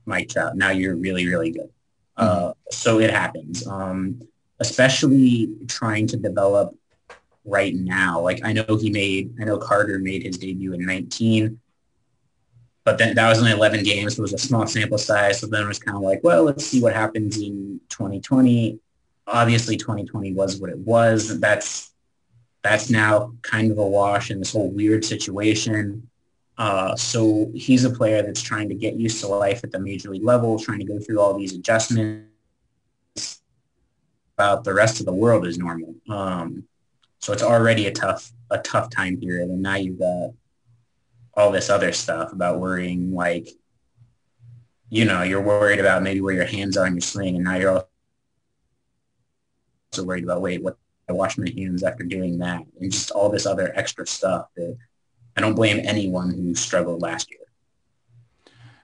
Mike Trout. Now you're really, really good. Mm-hmm. Uh, so it happens. Um, especially trying to develop right now. Like I know he made, I know Carter made his debut in 19 but then that was only 11 games. So it was a small sample size. So then it was kind of like, well, let's see what happens in 2020. Obviously, 2020 was what it was. That's that's now kind of a wash in this whole weird situation. Uh, so he's a player that's trying to get used to life at the major league level, trying to go through all these adjustments. About the rest of the world is normal. Um, so it's already a tough a tough time period, and now you've got all this other stuff about worrying like you know you're worried about maybe where your hands are in your swing and now you're also worried about wait what I wash my hands after doing that and just all this other extra stuff that I don't blame anyone who struggled last year.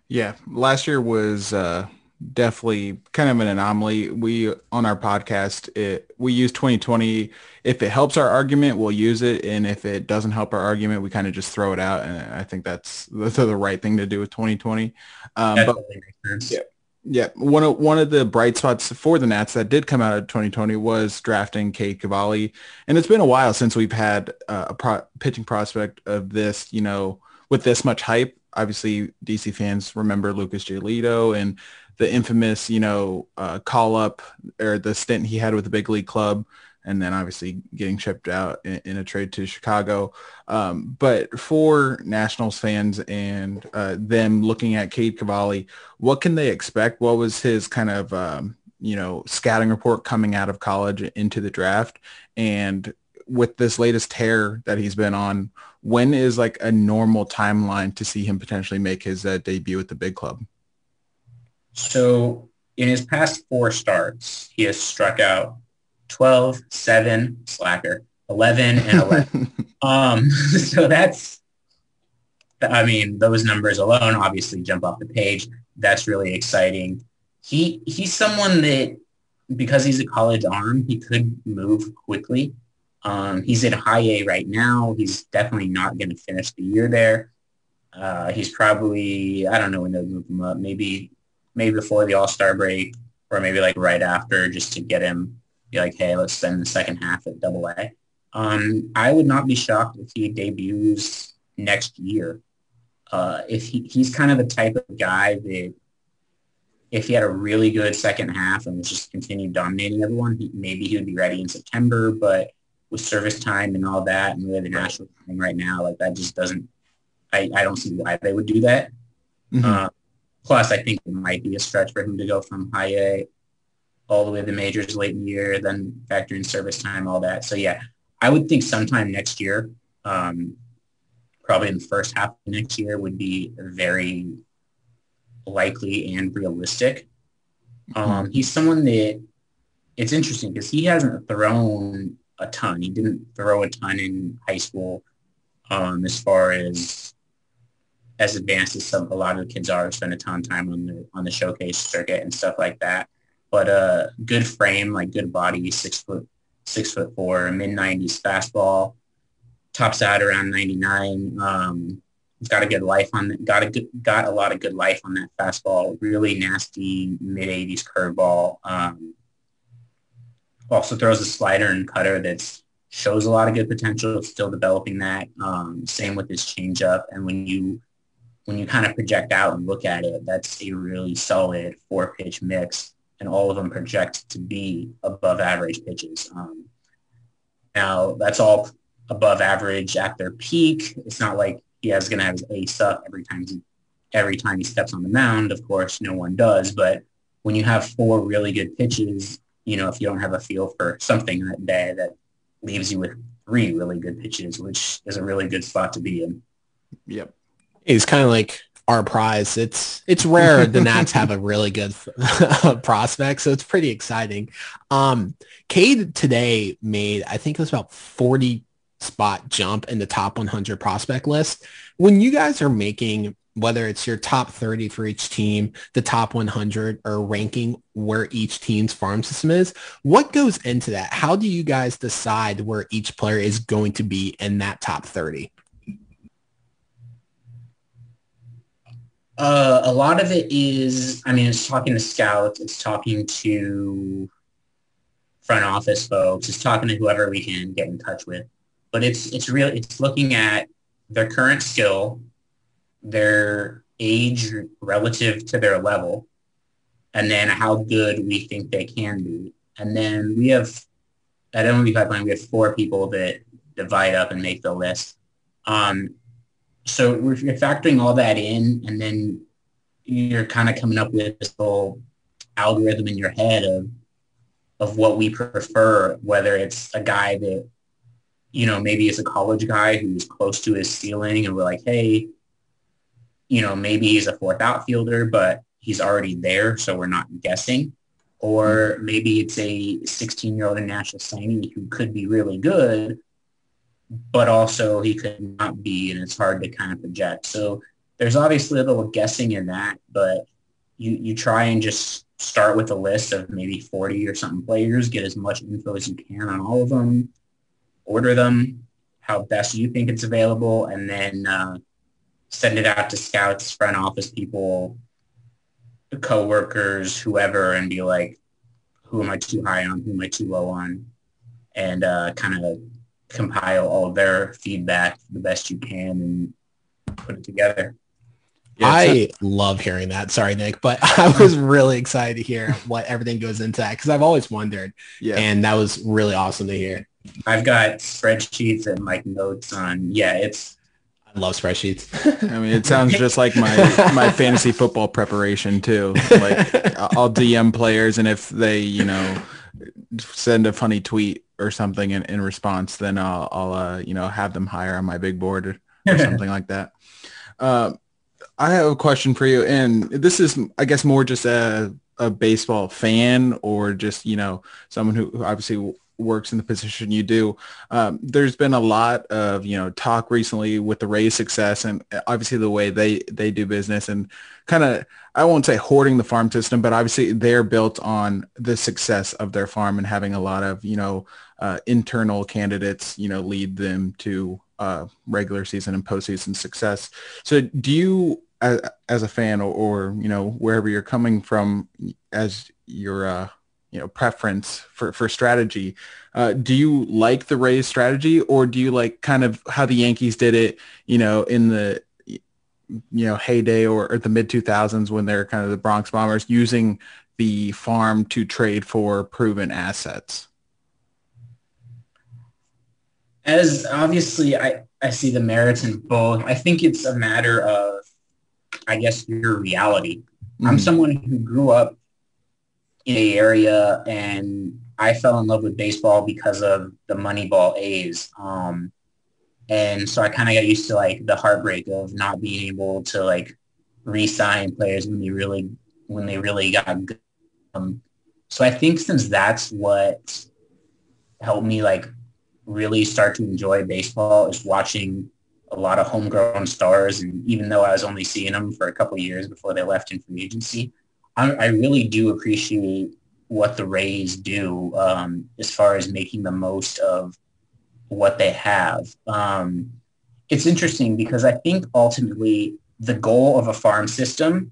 Yeah, last year was uh, definitely kind of an anomaly. We on our podcast, it we use 2020. If it helps our argument, we'll use it, and if it doesn't help our argument, we kind of just throw it out. And I think that's the, the right thing to do with 2020. Um, but yeah, yeah, one of one of the bright spots for the Nats that did come out of 2020 was drafting Cade Cavalli, and it's been a while since we've had uh, a pro- pitching prospect of this, you know, with this much hype. Obviously, DC fans remember Lucas Giolito and the infamous, you know, uh, call up or the stint he had with the big league club, and then obviously getting shipped out in, in a trade to Chicago. Um, but for Nationals fans and uh, them looking at Cade Cavalli, what can they expect? What was his kind of, um, you know, scouting report coming out of college into the draft? And with this latest tear that he's been on, when is like a normal timeline to see him potentially make his uh, debut at the big club? So in his past four starts, he has struck out 12, 7, slacker, 11, and 11. um, so that's, I mean, those numbers alone obviously jump off the page. That's really exciting. He He's someone that, because he's a college arm, he could move quickly. Um, he's in high A right now. He's definitely not going to finish the year there. Uh, he's probably, I don't know when they'll move him up, maybe maybe before the All-Star break or maybe like right after just to get him be like, hey, let's spend the second half at double A. Um, I would not be shocked if he debuts next year. Uh, if he, he's kind of the type of guy that if he had a really good second half and was just continued dominating everyone, he, maybe he would be ready in September. But with service time and all that and where the national thing right now, like that just doesn't I, I don't see why they would do that. Mhm. Uh, plus, I think it might be a stretch for him to go from high A all the way to the majors late in the year, then factor in service time, all that. So yeah, I would think sometime next year, um, probably in the first half of next year would be very likely and realistic. Um, he's someone that it's interesting because he hasn't thrown a ton. He didn't throw a ton in high school um, as far as as advanced as some a lot of the kids are. Spend a ton of time on the on the showcase circuit and stuff like that. But uh, good frame, like good body, six foot six foot four, mid nineties fastball, tops out around ninety nine. Um, got a good life on that. Got a good, got a lot of good life on that fastball. Really nasty mid eighties curveball. Um, also throws a slider and cutter that shows a lot of good potential. Still developing that. Um, same with his changeup. And when you when you kind of project out and look at it, that's a really solid four pitch mix, and all of them project to be above average pitches. Um, now that's all above average at their peak. It's not like he has going to have his ace up every time he every time he steps on the mound. Of course, no one does. But when you have four really good pitches, you know, if you don't have a feel for something that day, that leaves you with three really good pitches, which is a really good spot to be in. Yep. It's kind of like our prize. It's it's rare the Nats have a really good prospect, so it's pretty exciting. Um, Cade today made I think it was about 40 spot jump in the top 100 prospect list. When you guys are making whether it's your top 30 for each team, the top 100, or ranking where each team's farm system is, what goes into that? How do you guys decide where each player is going to be in that top 30? Uh, a lot of it is, I mean, it's talking to scouts, it's talking to front office folks, it's talking to whoever we can get in touch with. But it's it's real. It's looking at their current skill, their age relative to their level, and then how good we think they can be. And then we have at MLB Pipeline, we have four people that divide up and make the list. Um, so you're factoring all that in, and then you're kind of coming up with this whole algorithm in your head of of what we prefer, whether it's a guy that you know maybe is a college guy who's close to his ceiling, and we're like, hey, you know, maybe he's a fourth outfielder, but he's already there, so we're not guessing. Or maybe it's a 16-year-old international signee who could be really good, but also he could not be, and it's hard to kind of project. So there's obviously a little guessing in that, but you, you try and just start with a list of maybe 40 or something players, get as much info as you can on all of them, order them how best you think it's available, and then uh, send it out to scouts, front office people, co-workers, whoever, and be like, who am I too high on? Who am I too low on? And uh, kind of compile all their feedback the best you can and put it together. I love hearing that. Sorry, Nick, but I was really excited to hear what everything goes into that because I've always wondered. Yeah. And that was really awesome to hear. I've got spreadsheets and like notes on. Yeah, it's. I love spreadsheets. I mean, it sounds just like my my fantasy football preparation too. Like I'll DM players, and if they, you know, send a funny tweet or something in, in response, then I'll, I'll uh, you know, have them higher on my big board or, or something like that. Um, I have a question for you, and this is, I guess, more just a, a baseball fan or just, you know, someone who, who obviously works in the position you do. Um, there's been a lot of, you know, talk recently with the Rays success and obviously the way they, they do business and kind of, I won't say hoarding the farm system, but obviously they're built on the success of their farm and having a lot of, you know, uh, internal candidates, you know, lead them to uh, regular season and postseason success. So do you, as, as a fan or, or, you know, wherever you're coming from as your, uh, you know, preference for, for strategy, uh, do you like the Rays strategy or do you like kind of how the Yankees did it, you know, in the, you know, heyday or, or the mid 2000s when they're kind of the Bronx Bombers using the farm to trade for proven assets? as obviously I, I see the merits in both. I think it's a matter of, I guess, your reality. I'm Mhm. someone who grew up in a area and I fell in love with baseball because of the Moneyball A's. Um, and so I kind of got used to like the heartbreak of not being able to like re-sign players when they really when they really got good. Um, so I think since that's what helped me like really start to enjoy baseball is watching a lot of homegrown stars. And even though I was only seeing them for a couple years before they left in free agency, I, I really do appreciate what the Rays do um, as far as making the most of what they have. Um, it's interesting because I think ultimately the goal of a farm system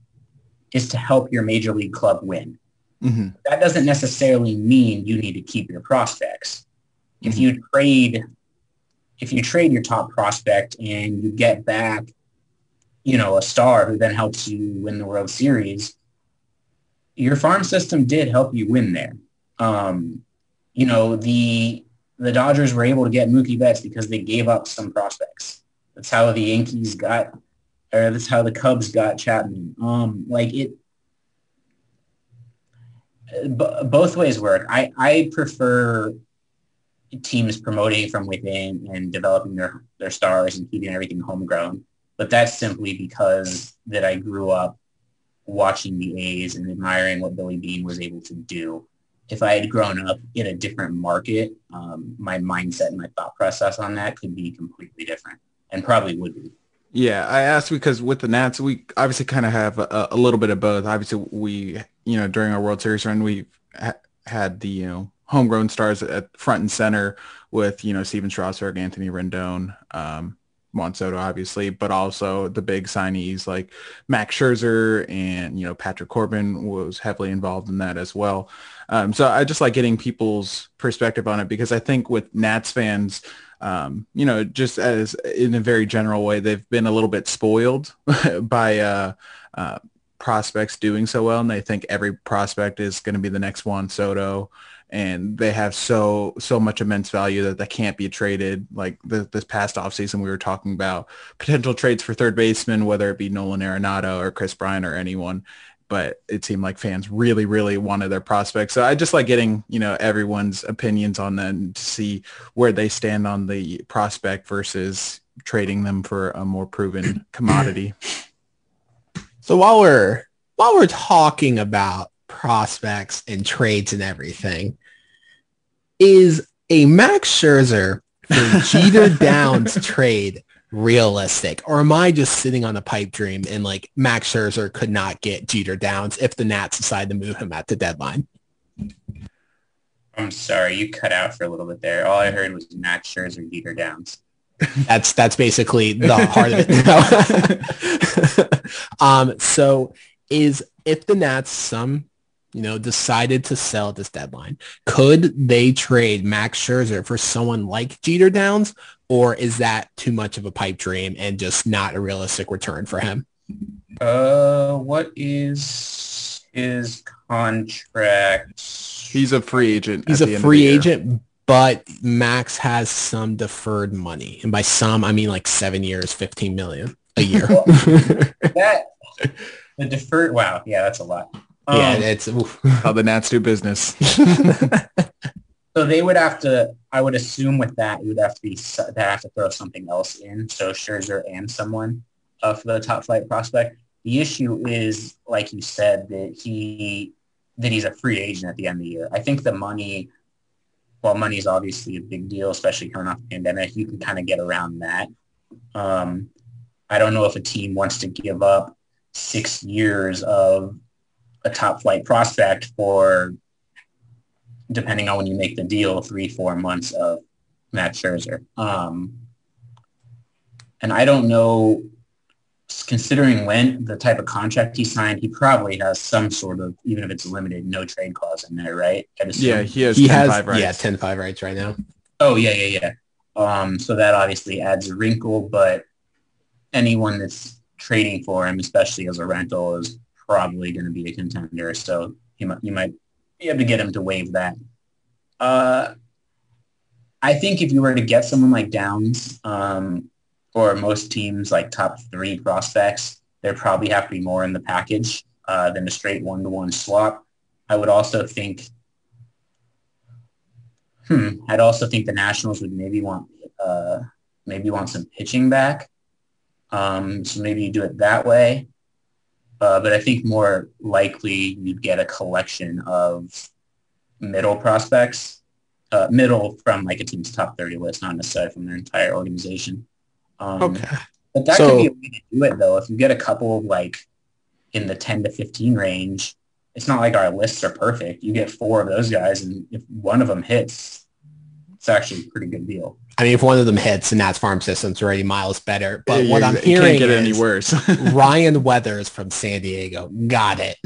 is to help your major league club win. hmm That doesn't necessarily mean you need to keep your prospects. If you trade, if you trade your top prospect and you get back, you know, a star who then helps you win the World Series, your farm system did help you win there. Um, you know, the the Dodgers were able to get Mookie Betts because they gave up some prospects. That's how the Yankees got, or that's how the Cubs got Chapman. Um, like it, b- both ways work. I, I prefer teams promoting from within and developing their, their stars and keeping everything homegrown. But that's simply because that I grew up watching the A's and admiring what Billy Beane was able to do. If I had grown up in a different market, um, my mindset and my thought process on that could be completely different and probably would be. Yeah, I asked because with the Nats, we obviously kind of have a, a little bit of both. Obviously, we, you know, during our World Series run, we ha- had the, you know, homegrown stars at front and center with, you know, Stephen Strasburg, Anthony Rendon, um, Juan Soto, obviously, but also the big signees like Max Scherzer and, you know, Patrick Corbin was heavily involved in that as well. Um, so I just like getting people's perspective on it because I think with Nats fans, um, you know, just as in a very general way, they've been a little bit spoiled by uh, uh, prospects doing so well, and they think every prospect is going to be the next Juan Soto, and they have so so much immense value that they can't be traded. Like the, this past offseason, we were talking about potential trades for third baseman, whether it be Nolan Arenado or Kris Bryant or anyone. But it seemed like fans really, really wanted their prospects. So I just like getting, you know, everyone's opinions on them to see where they stand on the prospect versus trading them for a more proven commodity. So while we're while we're talking about prospects and trades and everything, is a Max Scherzer for Jeter Downs trade realistic? Or am I just sitting on a pipe dream and like Max Scherzer could not get Jeter Downs if the Nats decide to move him at the deadline? I'm sorry, you cut out for a little bit there. All I heard was Max Scherzer, Jeter Downs. That's that's basically the heart of it. um, so is if the Nats some you know decided to sell at this deadline, could they trade Max Scherzer for someone like Jeter Downs, or is that too much of a pipe dream and just not a realistic return for him? Uh, what is his contract? He's a free agent. He's at the a end of the free year. agent, but Max has some deferred money, and by some I mean like seven years, fifteen million a year. that the deferred. Wow, yeah, that's a lot. Yeah, Um, it's oof. How the Nats do business. So they would have to, I would assume with that, it would have to be, they have to throw something else in. So Scherzer and someone uh, for the top flight prospect. The issue is, like you said, that he, that he's a free agent at the end of the year. I think the money, well, money is obviously a big deal, especially coming off the pandemic. You can kind of get around that. Um, I don't know if a team wants to give up six years of a top flight prospect for depending on when you make the deal, three, four months of Matt Scherzer. Um, and I don't know, considering when the type of contract he signed, he probably has some sort of, even if it's limited, no trade clause in there, right? Yeah, he has he 10-5 rights. yeah 10-5 rights right now. Oh, yeah, yeah, yeah. Um, so that obviously adds a wrinkle, but anyone that's trading for him, especially as a rental, is probably going to be a contender. So you might, you might be able to get him to waive that. Uh, I think if you were to get someone like Downs, um, or most teams like top three prospects, there probably have to be more in the package uh, than a straight one-to-one swap. I would also think, hmm, I'd also think the Nationals would maybe want uh, maybe want some pitching back. Um, so maybe you do it that way. Uh, but I think more likely you'd get a collection of middle prospects, uh, middle from like a team's top 30 list, not necessarily from their entire organization. Um, Okay. But that So- could be a way to do it though. If you get a couple of like in the 10 to 15 range, it's not like our lists are perfect. You get four of those guys and if one of them hits, it's actually a pretty good deal. I mean, if one of them hits, and that's farm systems already miles better. But Yeah, what I'm it hearing can't get is any worse. Ryan Weathers from San Diego. Got it.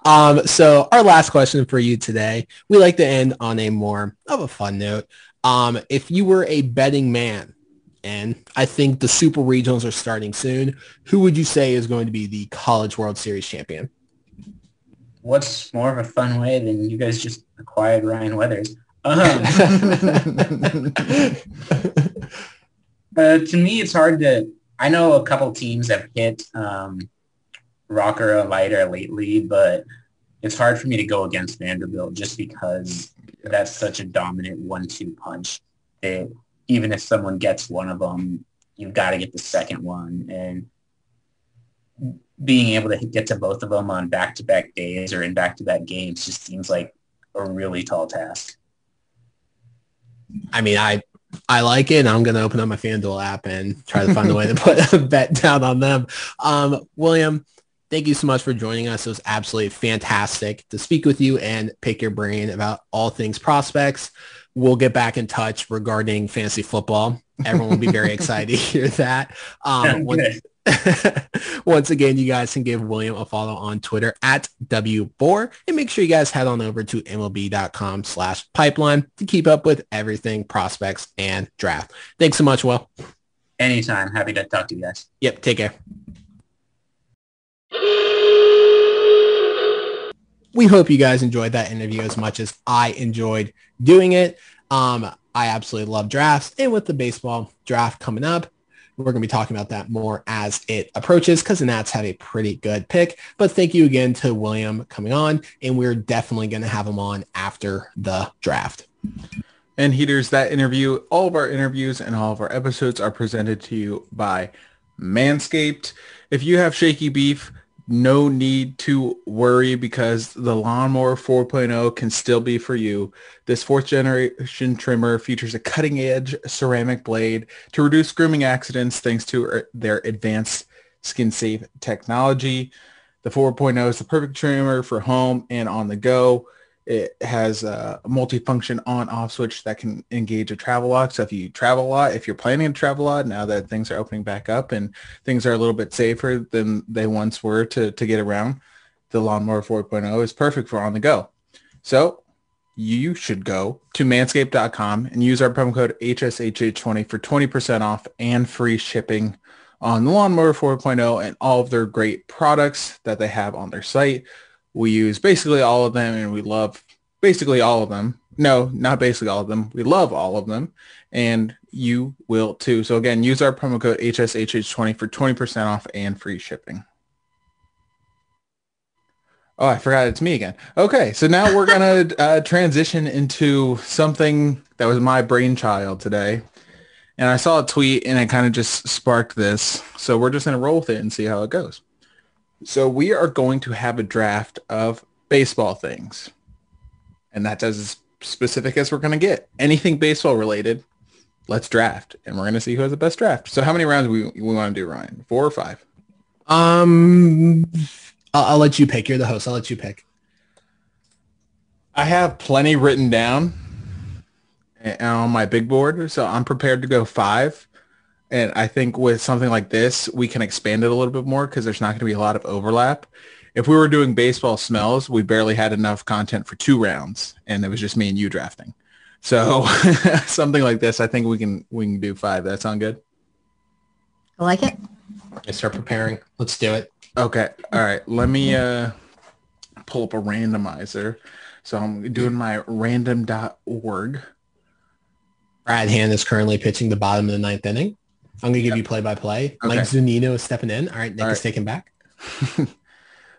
um, so our last question for you today, we like to end on a more of a fun note. Um, if you were a betting man, and I think the Super Regionals are starting soon, who would you say is going to be the College World Series champion? What's more of a fun way than you guys just acquired Ryan Weathers? Um, uh, to me, it's hard to. I know a couple teams have hit um, Rocker or Leiter lately, but it's hard for me to go against Vanderbilt just because that's such a dominant one-two punch. That even if someone gets one of them, you've got to get the second one, and being able to get to both of them on back-to-back days or in back-to-back games just seems like a really tall task. I mean, I I like it. and I'm going to open up my FanDuel app and try to find a way to put a bet down on them. Um, William, thank you so much for joining us. It was absolutely fantastic to speak with you and pick your brain about all things prospects. We'll get back in touch regarding fantasy football. Everyone will be very excited to hear that. Um, Once again, you guys can give William a follow on Twitter at WBOR and make sure you guys head on over to MLB.com slash pipeline to keep up with everything prospects and draft. Thanks so much, Will. Anytime. Happy to talk to you guys. Yep, take care. We hope you guys enjoyed that interview as much as I enjoyed doing it. Um, I absolutely love drafts. And with the baseball draft coming up, we're going to be talking about that more as it approaches because the Nats have a pretty good pick. But thank you again to William coming on. And we're definitely going to have him on after the draft. And Heaters, that interview, all of our interviews and all of our episodes are presented to you by Manscaped. If you have shaky beef, no need to worry because the Lawnmower 4.0 can still be for you. This fourth generation trimmer features a cutting edge ceramic blade to reduce grooming accidents thanks to er, their advanced skin safe technology. The 4.0 is the perfect trimmer for home and on the go. It has a multifunction on-off switch that can engage a travel lock. So if you travel a lot, if you're planning to travel a lot, now that things are opening back up and things are a little bit safer than they once were to, to get around, the Lawnmower 4.0 is perfect for on the go. So you should go to manscaped.com and use our promo code HSHH20 for 20% off and free shipping on the Lawnmower 4.0 and all of their great products that they have on their site. We use basically all of them and we love basically all of them. No, not basically all of them. We love all of them and you will too. So again, use our promo code HSHH20 for 20% off and free shipping. Oh, I forgot it's me again. Okay, so now we're going to uh, transition into something that was my brainchild today. And I saw a tweet and it kind of just sparked this. So we're just going to roll with it and see how it goes. So we are going to have a draft of baseball things. And that's as specific as we're going to get. Anything baseball related, let's draft. And we're going to see who has the best draft. So how many rounds we, we want to do, Ryan? Four or five? Um, I'll, I'll let you pick. You're the host. I'll let you pick. I have plenty written down on my big board. So I'm prepared to go five. And I think with something like this, we can expand it a little bit more because there's not going to be a lot of overlap. If we were doing baseball smells, we barely had enough content for two rounds, and it was just me and you drafting. So something like this, I think we can we can do five. That sound good? I like it. I start preparing. Let's do it. Okay. All right. Let me uh, pull up a randomizer. So I'm doing my random.org. Brad Hand is currently pitching the bottom of the ninth inning. I'm going to give you play-by-play. Mike Zunino is stepping in. All right, Nick All is right. taking back.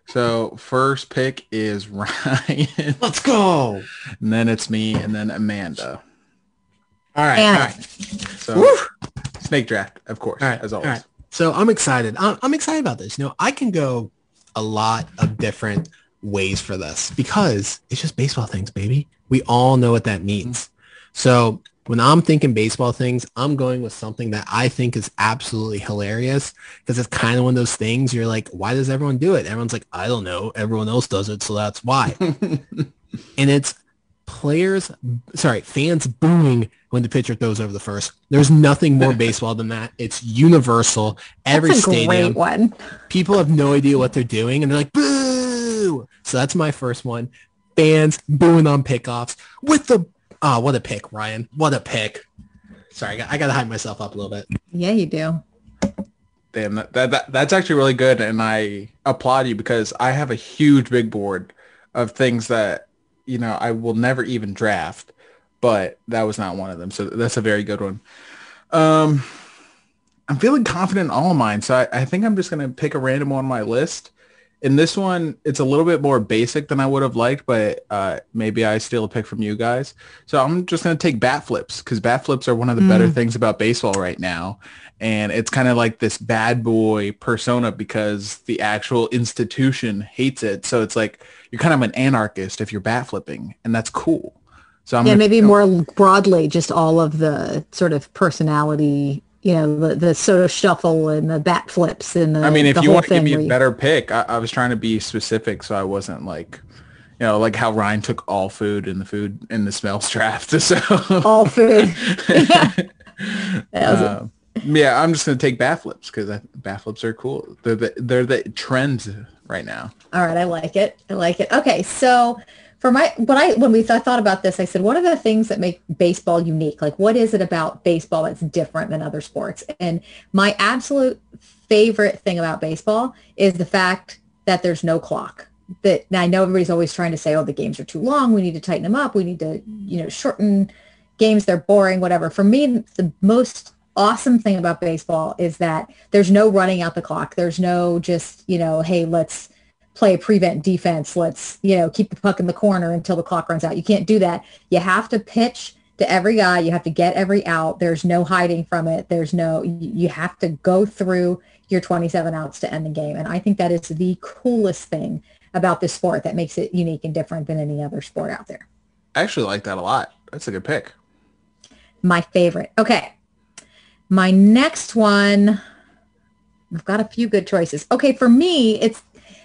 So first pick is Ryan, Let's go. and then it's me, and then Amanda. All right, And- all right. So snake draft, of course, All right, as always. right. So I'm excited. I'm, I'm excited about this. You know, I can go a lot of different ways for this because it's just baseball things, baby. We all know what that means. Mm-hmm. So when I'm thinking baseball things, I'm going with something that I think is absolutely hilarious because it's kind of one of those things you're like, why does everyone do it? Everyone's like, I don't know. Everyone else does it, so that's why. and it's players, sorry, fans booing when the pitcher throws over the first. There's nothing more baseball than that. It's universal. Every That's a stadium, great one. people have no idea what they're doing, and they're like, boo! So that's my first one. Fans booing on pickoffs with the, oh, what a pick, Ryan. What a pick. Sorry, I got, I got to hype myself up a little bit. Yeah, you do. Damn, that, that, that that's actually really good, and I applaud you because I have a huge big board of things that you know I will never even draft, but that was not one of them. So that's a very good one. Um, I'm feeling confident in all of mine, so I, I think I'm just gonna pick a random one on my list. In this one, it's a little bit more basic than I would have liked, but uh, maybe I steal a pick from you guys. So I'm just gonna take bat flips because bat flips are one of the better things about baseball right now and it's kind of like this bad boy persona because the actual institution hates it. So it's like you're kind of an anarchist if you're bat flipping, and that's cool. So I'm yeah, gonna- maybe more broadly, just all of the sort of personality, you know, the, the soda shuffle and the bat flips and the I mean, if you want to give me a better pick, I, I was trying to be specific, so I wasn't like, you know, like how Ryan took all food in the food in the smells draft. So all food. Was Um, yeah, I'm just gonna take bat flips because bat flips are cool. They're the they're the trends right now. All right, I like it. I like it. Okay, so for my when I when we th- thought about this, I said, what are the things that make baseball unique? Like, what is it about baseball that's different than other sports? And my absolute favorite thing about baseball is the fact that there's no clock. That I know everybody's always trying to say, oh, the games are too long. We need to tighten them up. We need to, you know, shorten games. They're boring, whatever. For me, the most awesome thing about baseball is that there's no running out the clock. There's no just, you know, hey, let's play prevent defense. Let's, you know, keep the puck in the corner until the clock runs out. You can't do that. You have to pitch to every guy. You have to get every out. There's no hiding from it. There's no, you have to go through your 27 outs to end the game. And I think that is the coolest thing about this sport that makes it unique and different than any other sport out there. I actually like that a lot. That's a good pick. my favorite. Okay. My next one, I've got a few good choices. Okay, for me, it's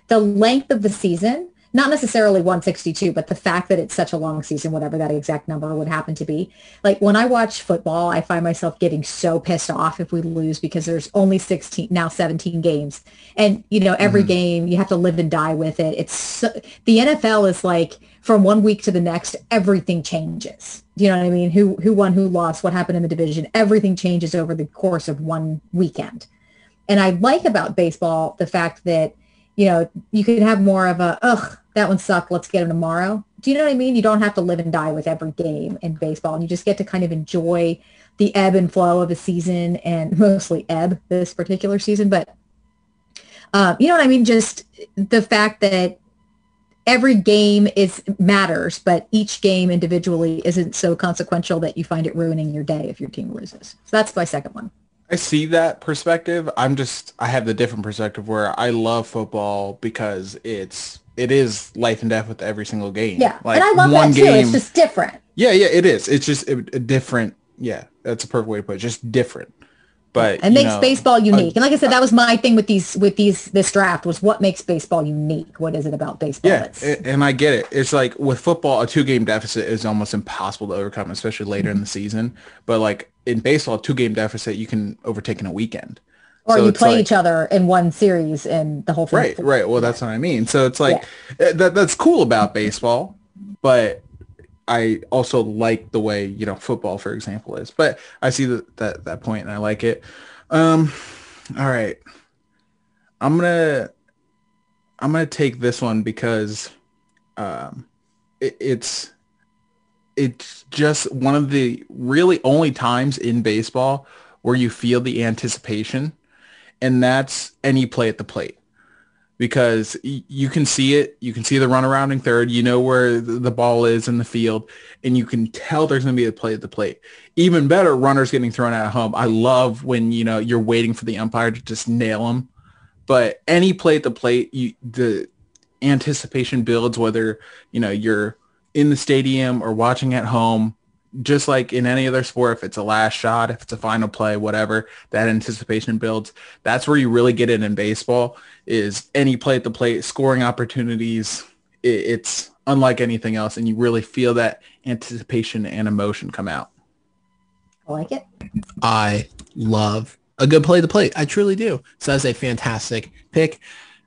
the length of the season, not necessarily 162, but the fact that it's such a long season, whatever that exact number would happen to be. Like when I watch football, I find myself getting so pissed off if we lose because there's only 16, now 17 games. And, you know, every mm-hmm. game you have to live and die with it. It's so, the NFL is like from one week to the next, everything changes. Do you know what I mean? Who, who won, who lost, what happened in the division, everything changes over the course of one weekend. And I like about baseball the fact that, you know, you can have more of a, ugh, that one sucked. Let's get him tomorrow. Do you know what I mean? You don't have to live and die with every game in baseball. And you just get to kind of enjoy the ebb and flow of a season and mostly ebb this particular season. But, uh, you know what I mean? Just the fact that every game is matters, but each game individually isn't so consequential that you find it ruining your day if your team loses. So that's my second one. I see that perspective. I'm just I have the different perspective where I love football because it's it is life and death with every single game. Yeah. Like and I love one that too. game. It's just different. yeah, yeah, it is. It's just a, a different. Yeah, that's a perfect way to put it. Just different. But It makes know, baseball unique. uh, and like I said, that was my thing with these with these this draft was what makes baseball unique. What is it about baseball? Yeah, and I get it. It's like with football, a two-game deficit is almost impossible to overcome, especially later Mm-hmm. in the season. But like in baseball, two-game deficit you can overtake in a weekend. or So you play like- each other in one series and the whole thing. Right, right. Well, that's what I mean. So it's like uh, that. That's cool about baseball, but I also like the way you know football, for example, is. But I see that that that point, and I like it. Um, all right, I'm gonna I'm gonna take this one because um, it, it's it's just one of the really only times in baseball where you feel the anticipation, and that's any play at the plate because you can see it. You can see the run around in third. You know where the ball is in the field, and you can tell there's going to be a play at the plate. Even better, runners getting thrown out of home. I love when you know you're waiting for the umpire to just nail them. But any play at the plate, you, the anticipation builds. Whether you know you're in the stadium or watching at home, just like in any other sport, if it's a last shot, if it's a final play, whatever, that anticipation builds. That's where you really get it in baseball is any play at the plate, scoring opportunities. It's unlike anything else. And you really feel that anticipation and emotion come out. I like it. I love a good play at the plate. I truly do. So that's a fantastic pick.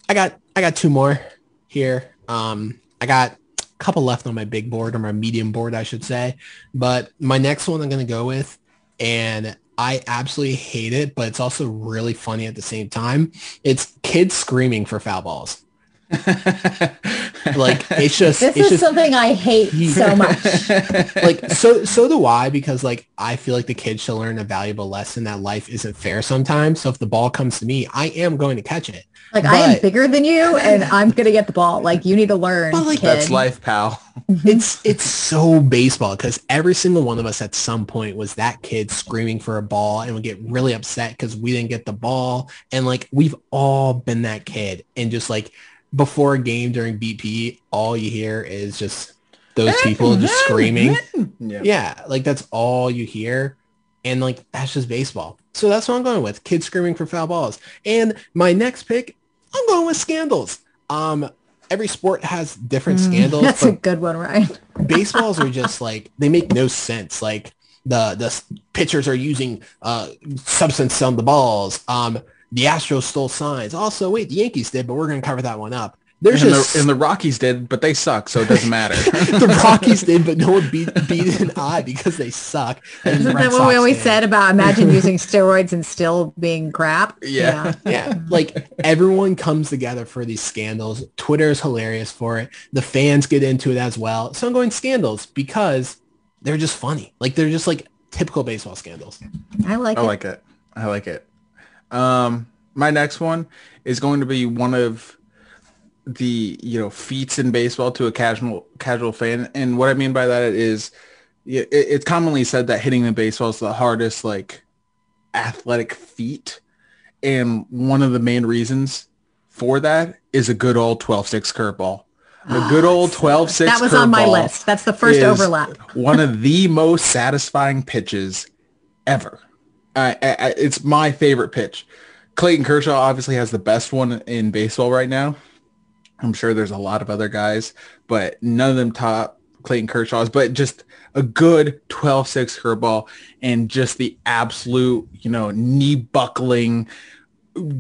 I got I got two more here. Um, I got a couple left on my big board or my medium board, I should say. But my next one I'm going to go with, and I absolutely hate it, but it's also really funny at the same time. It's kids screaming for foul balls. like it's just this it's is just, something I hate so much. like so so do I because like I feel like the kids should learn a valuable lesson that life isn't fair sometimes. So if the ball comes to me, I am going to catch it. Like I am bigger than you, and I'm gonna get the ball. Like you need to learn. But, like, kid. That's life, pal. Mm-hmm. it's it's so baseball because every single one of us at some point was that kid screaming for a ball and would get really upset because we didn't get the ball and like we've all been that kid and just like before a game during BP all you hear is just those people just screaming Yeah. yeah like that's all you hear and like that's just baseball so that's what I'm going with kids screaming for foul balls and my next pick I'm going with scandals um every sport has different scandals Mm, That's a good one, right? baseballs are just like they make no sense. Like the the pitchers are using uh substance on the balls. Um, the Astros stole signs. Also, wait, the Yankees did, but we're gonna cover that one up. There's and, just the, and the Rockies did, but they suck, so it doesn't matter. the Rockies did, but no one beat beat an eye because they suck. And Isn't Red that what we always did. said about imagine using steroids and still being crap? Yeah. yeah like everyone comes together for these scandals twitter is hilarious for it the fans get into it as well so i'm going scandals because they're just funny like they're just like typical baseball scandals I like I it. like it. I like it. Um, my next one is going to be one of the you know feats in baseball to a casual casual fan, and what I mean by that is it, it's commonly said that hitting the baseball is the hardest like athletic feat, and one of the main reasons for that is a good old 12-6 curveball. A good old 12-6 that was on my list. That's the first overlap. one of the most satisfying pitches ever. I, I, it's my favorite pitch. Clayton Kershaw obviously has the best one in baseball right now. I'm sure there's a lot of other guys, but none of them top Clayton Kershaw's. But just a good 12-6 curveball and just the absolute, you know, knee buckling,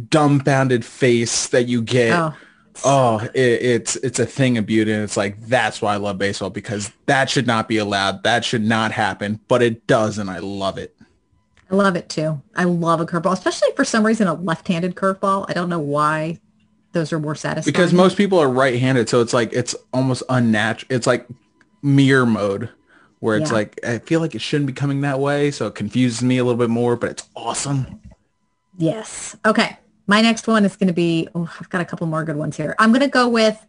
dumbfounded face that you get. Oh, Oh, it, it's it's a thing of beauty, and it's like that's why I love baseball because that should not be allowed. That should not happen, but it does, and I love it. I love it too. I love a curveball, especially for some reason a left-handed curveball. I don't know why those are more satisfying. Because most people are right-handed, so it's like it's almost unnatural. It's like mirror mode, where it's Yeah. like I feel like it shouldn't be coming that way, so it confuses me a little bit more. But it's awesome. Yes. Okay. My next one is going to be, oh, I've got a couple more good ones here. I'm going to go with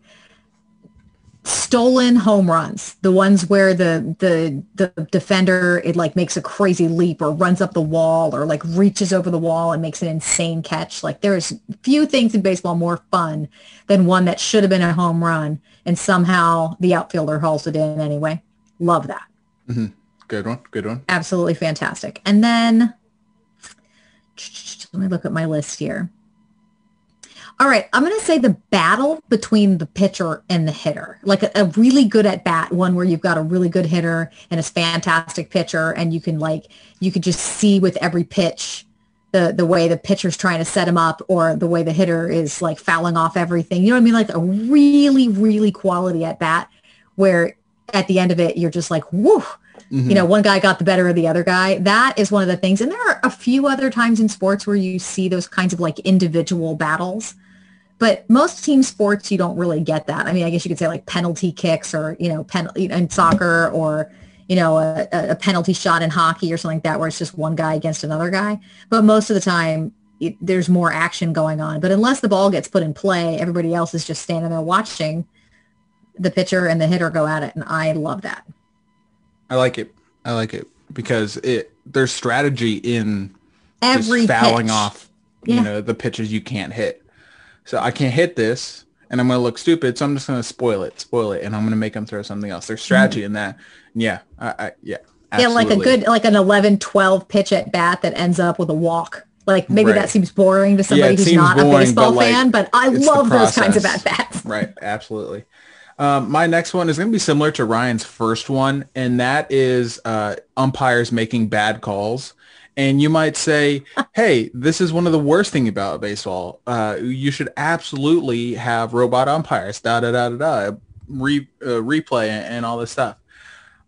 stolen home runs, the ones where the, the, the defender, it like makes a crazy leap or runs up the wall or like reaches over the wall and makes an insane catch. Like there's few things in baseball more fun than one that should have been a home run and somehow the outfielder hauls it in anyway. Love that. Mm-hmm. Good one. Good one. Absolutely fantastic. And then let me look at my list here. All right, I'm going to say the battle between the pitcher and the hitter, like a, a really good at bat, one where you've got a really good hitter and a fantastic pitcher, and you can like you could just see with every pitch the the way the pitcher's trying to set him up or the way the hitter is like fouling off everything. You know what I mean? Like a really really quality at bat where at the end of it you're just like whoo you know mm-hmm. one guy got the better of the other guy. That is one of the things. And there are a few other times in sports where you see those kinds of like individual battles but most team sports you don't really get that i mean i guess you could say like penalty kicks or you know penalty in soccer or you know, a, a penalty shot in hockey or something like that, where it's just one guy against another guy. But most of the time, it, there's more action going on. But unless the ball gets put in play, everybody else is just standing there watching the pitcher and the hitter go at it, and I love that. I like it. I like it because it there's strategy in Every just fouling pitch. off, Yeah. you know, the pitches you can't hit. So I can't hit this, and I'm gonna look stupid. So I'm just gonna spoil it, spoil it, and I'm gonna make them throw something else. There's strategy in that. Yeah, I, I yeah, Yeah, like a good, like an 11, 12 pitch at bat that ends up with a walk. Like maybe Right. that seems boring to somebody it who's not a baseball but, like, fan, but I love those kinds of at bats. Right, absolutely. Um, my next one is going to be similar to Ryan's first one, and that is uh, umpires making bad calls. And you might say, hey, this is one of the worst thing about baseball. Uh, you should absolutely have robot umpires, da da da da da, re, uh, replay and, all this stuff.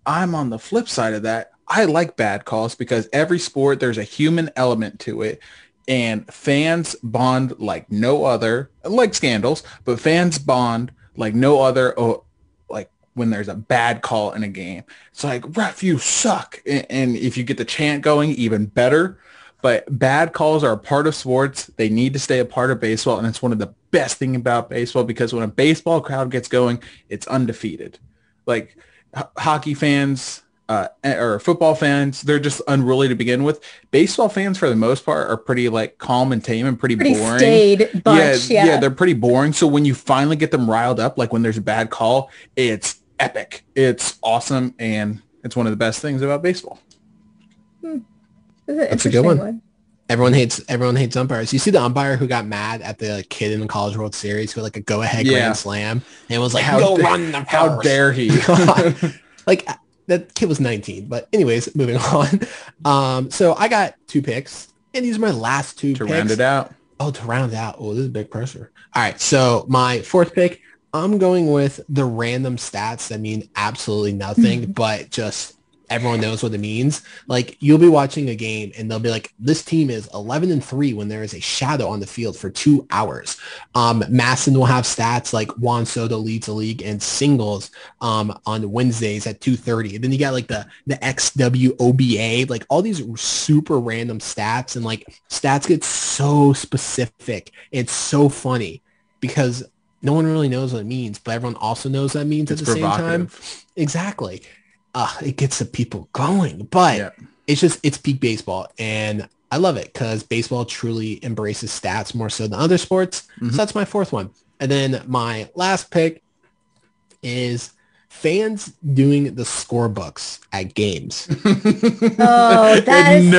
I'm on the flip side of that. I like bad calls because every sport there's a human element to it and fans bond like no other like scandals but fans bond like no other like when there's a bad call in a game it's like ref you suck and, and if you get the chant going even better but bad calls are a part of sports they need to stay a part of baseball and it's one of the best thing about baseball because when a baseball crowd gets going it's undefeated like h- hockey fans uh, or football fans, they're just unruly to begin with. Baseball fans, for the most part, are pretty like calm and tame and pretty, Pretty boring. staid bunch, yeah. they're pretty boring. So when you finally get them riled up, like when there's a bad call, it's epic. It's awesome, and it's one of the best things about baseball. That's a good one. Everyone hates everyone hates umpires. You see the umpire who got mad at the kid in the College World Series who had like a go ahead Yeah. grand slam and was like, How "Go da- run the how dare he? Like that kid was 19. But anyways, moving on. Um, so I got two picks, and these are my last two To picks. round it out, Oh, to round it out. Oh, this is big pressure. All right. So my fourth pick, I'm going with the random stats that mean absolutely nothing, but just everyone knows what it means. Like you'll be watching a game and they'll be like, this team is 11 and three when there is a shadow on the field for two hours. Um, MASN will have stats like Juan Soto leads the league in singles um, on Wednesdays at 2.30. And then you got like the, the XWOBA, like all these super random stats and like stats get so specific. It's so funny because no one really knows what it means, but everyone also knows that means it's at the same time. Exactly. Uh, it gets the people going, but Yeah. it's just, it's peak baseball. And I love it because baseball truly embraces stats more so than other sports. Mhm. So that's my fourth one. And then my last pick is fans doing the scorebooks at games. Oh, that is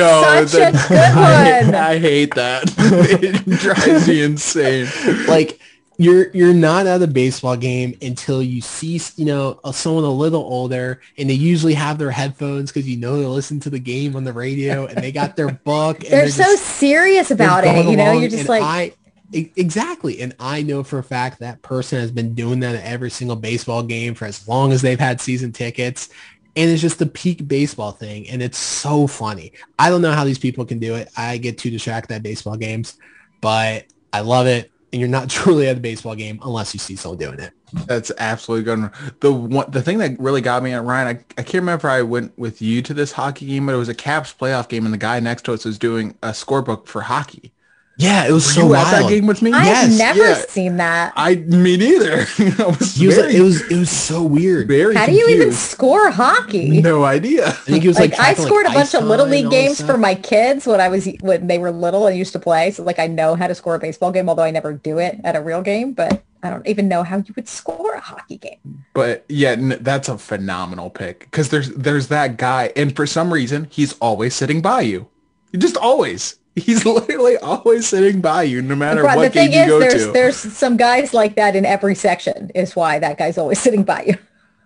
such a that- good I, one. I hate that. it drives me insane. like you're you're not at a baseball game until you see you know someone a little older and they usually have their headphones because you know they listen to the game on the radio and they got their book and They're so just- serious about it. You know, you're just like, I exactly and I know for a fact that person has been doing that at every single baseball game for as long as they've had season tickets and it's just the peak baseball thing and it's so funny. I don't know how these people can do it. I get too distracted at baseball games, but I love it. And you're not truly at a baseball game unless you see someone doing it. That's absolutely good. The one, the thing that really got me at Ryan, I, I can't remember I went with you to this hockey game, but it was a Caps playoff game, and the guy next to us was doing a scorebook for hockey. Yeah, it was Were so you at that game with me? I've Yes, never yeah. seen that. I me neither. I was He was like, very, it was it was so weird. very How do you even score hockey? No idea. I think he was like, like, I scored like, a bunch of little league and all this games for my kids when I was when they were little and used to play. So like I know how to score a baseball game, although I never do it at a real game. But I don't even know how you would score a hockey game. But yeah, n- that's a phenomenal pick because there's there's that guy, and for some reason he's always sitting by you. Just always. He's literally always sitting by you, no matter But what the thing game you is, go there's to. there's some guys like that in every section. Is why that guy's always sitting by you.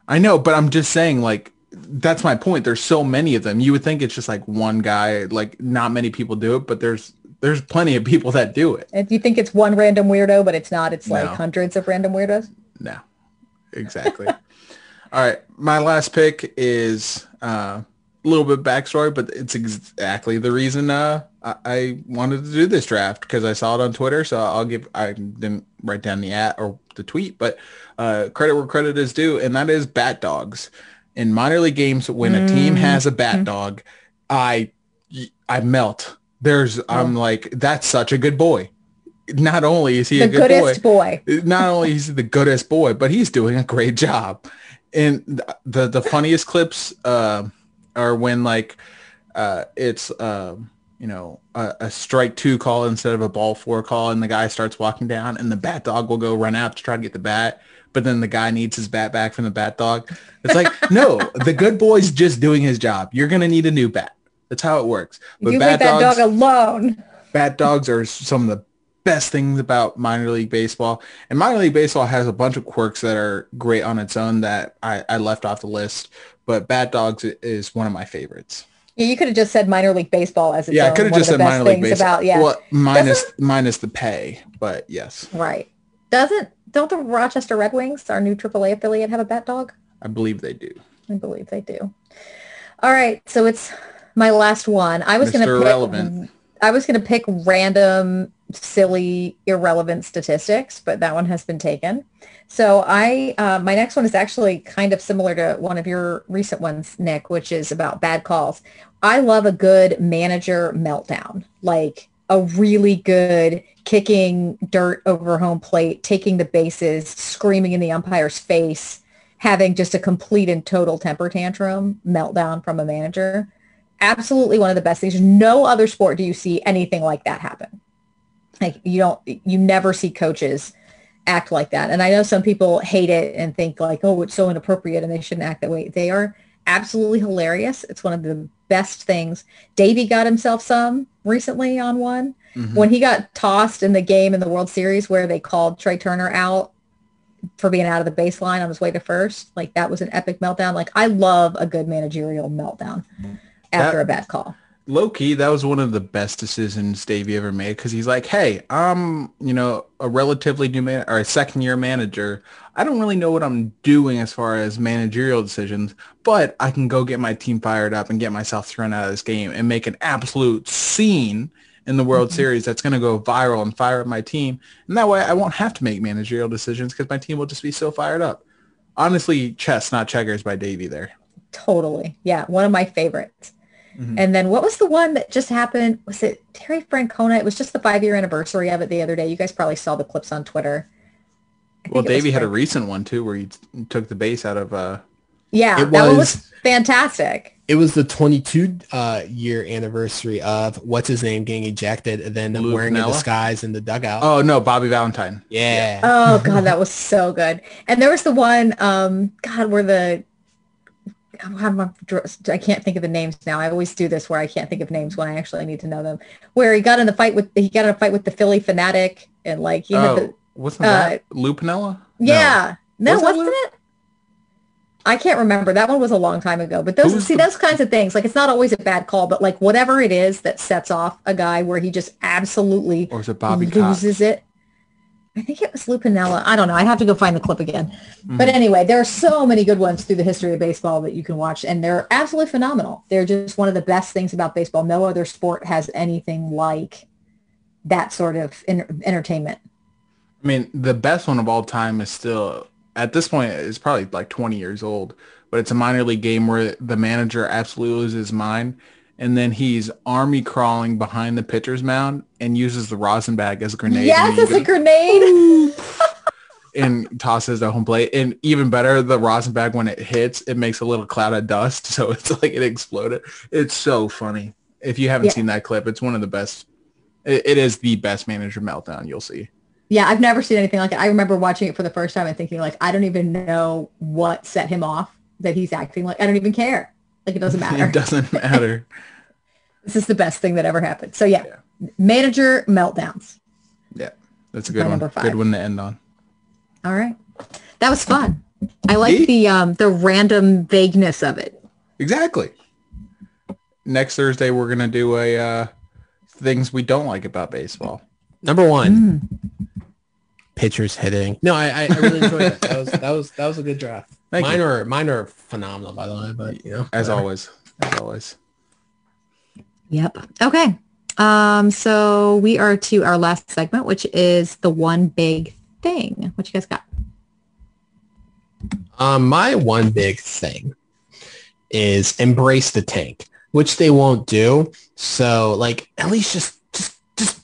I know, but I'm just saying, like, that's my point. There's so many of them. You would think it's just like one guy, like not many people do it, but there's there's plenty of people that do it. And you think it's one random weirdo, but it's not. It's like No. hundreds of random weirdos. No, exactly. All right, my last pick is uh, little bit backstory, but it's exactly the reason uh, I, I wanted to do this draft because I saw it on Twitter. So I'll give I didn't write down the at or the tweet, but uh, credit where credit is due, and that is Bat Dogs. in minor league games when a team has a bat dog, I I melt. There's I'm like that's such a good boy. Not only is he The a good boy, goodest boy. not only is he the goodest boy, but he's doing a great job. And the the funniest clips uh, are when like uh, it's um, you know a, a strike two call instead of a ball four call, and the guy starts walking down, and the bat dog will go run out to try to get the bat, but then the guy needs his bat back from the bat dog. It's like no, the good boy's just doing his job. You're gonna need a new bat. That's how it works. But you bat leave that dogs, dog alone. bat dogs are some of the best things about minor league baseball. And minor league baseball has a bunch of quirks that are great on its own that I, I left off the list. But bat dogs is one of my favorites. Yeah, you could have just said minor league baseball as its yeah, I could have One just said minor league baseball. About, yeah, Well, minus minus the pay, but yes, right. Doesn't don't the Rochester Red Wings, our new AAA affiliate, have a bat dog? I believe they do. I believe they do. All right, so it's my last one. I was going to pick. I was going to pick random, silly, irrelevant statistics, but that one has been taken. So I, uh, my next one is actually kind of similar to one of your recent ones, Nick, which is about bad calls. I love a good manager meltdown, like a really good kicking dirt over home plate, taking the bases, screaming in the umpire's face, having just a complete and total temper tantrum meltdown from a manager. Absolutely one of the best things. No other sport do you see anything like that happen. Like you don't, you never see coaches act like that. And I know some people hate it and think like, oh, it's so inappropriate and they shouldn't act that way. They are absolutely hilarious. It's one of the best things. Davey got himself some recently on one mm-hmm. when he got tossed in the game in the World Series where they called Trea Turner out for being out of the baseline on his way to first. Like that was an epic meltdown. Like I love a good managerial meltdown after That- a bad call. Low key, that was one of the best decisions Davey ever made because he's like, hey, I'm, you know, a relatively new man or a second year manager. I don't really know what I'm doing as far as managerial decisions, but I can go get my team fired up and get myself thrown out of this game and make an absolute scene in the World mm-hmm. Series that's going to go viral and fire up my team. And that way I won't have to make managerial decisions because my team will just be so fired up. Honestly, chess, not checkers by Davey there. Totally. Yeah. One of my favorites. Mhm. And then what was the one that just happened? Was it Terry Francona? It was just the five year anniversary of it the other day. You guys probably saw the clips on Twitter. I Well, think it was Davey had a recent one too where he t- took the base out of uh Yeah, It that one was- was fantastic. It was the 22 uh, year anniversary of what's his name getting ejected and then Lou wearing a disguise in the dugout. Oh no, Bobby Valentine. yeah. Oh god, that was so good. And there was the one, um, God, where the I, can't think of the names now. I always do this where I can't think of names when I actually need to know them. Where he got in the fight with he got in a fight with the Phillie Phanatic and like he had oh, the wasn't uh, that Lou Piniella? Yeah. No, Was wasn't it? I can't remember. That one was a long time ago. But those Who's see the- those kinds of things. Like it's not always a bad call, but like whatever it is that sets off a guy where he just absolutely Or is it Bobby Cox? loses it. I think it was Lou Piniella. I don't know. I'd have to go find the clip again. Mm-hmm. But anyway, there are so many good ones through the history of baseball that you can watch, and they're absolutely phenomenal. They're just one of the best things about baseball. No other sport has anything like that sort of en- entertainment. I mean, the best one of all time is still at this point it's probably like 20 years old, but it's a minor league game where the manager absolutely loses his mind and then he's army crawling behind the pitcher's mound and uses the rosin bag as a grenade yes, it's a grenade. and tosses the home plate. And even better, the rosin bag when it hits, it makes a little cloud of dust, so it's like it exploded. It's so funny. If you haven't Yeah. seen that clip, it's one of the best. It, it is the best manager meltdown you'll see. Yeah, I've never seen anything like it. I remember watching it for the first time and thinking like, I don't even know what set him off that he's acting like. I don't even care. Like it doesn't matter. It doesn't matter. this is the best thing that ever happened. So yeah, manager meltdowns. yeah, that's a My good one. Good one to end on. All right. That was fun. I like See? the um the random vagueness of it. Exactly. Next Thursday, we're gonna do a uh, things we don't like about baseball. Number one, Mm. pitchers hitting. No, I, I I really enjoyed that. That was that was that was a good draft. Thank mine you. are mine are phenomenal by the way, but you know, As whatever. always, as always. Yep. Okay. Um so we are to our last segment which is the one big thing. What you guys got? Um, my one big thing is embrace the tank, which they won't do. So like at least just just just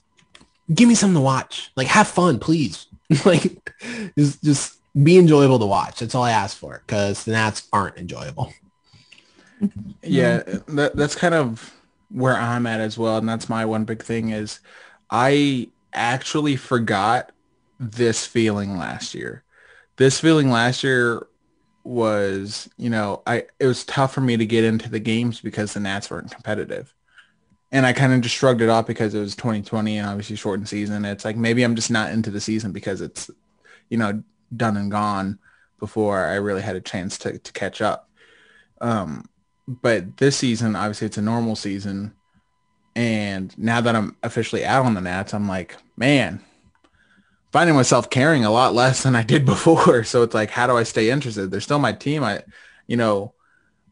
give me something to watch. Like have fun, please. like just just be enjoyable to watch. That's all I ask for because the Nats aren't enjoyable. Yeah, that, that's kind of where I'm at as well. And that's my one big thing is I actually forgot this feeling last year. This feeling last year was, you know, I it was tough for me to get into the games because the Nats weren't competitive. And I kind of just shrugged it off because it was 2020 and obviously shortened season. It's like maybe I'm just not into the season because it's, you know, done and gone before I really had a chance to, to catch up. Um, but this season, obviously it's a normal season. And now that I'm officially out on the Nats, I'm like, man, finding myself caring a lot less than I did before. So it's like, how do I stay interested? They're still my team. I, you know,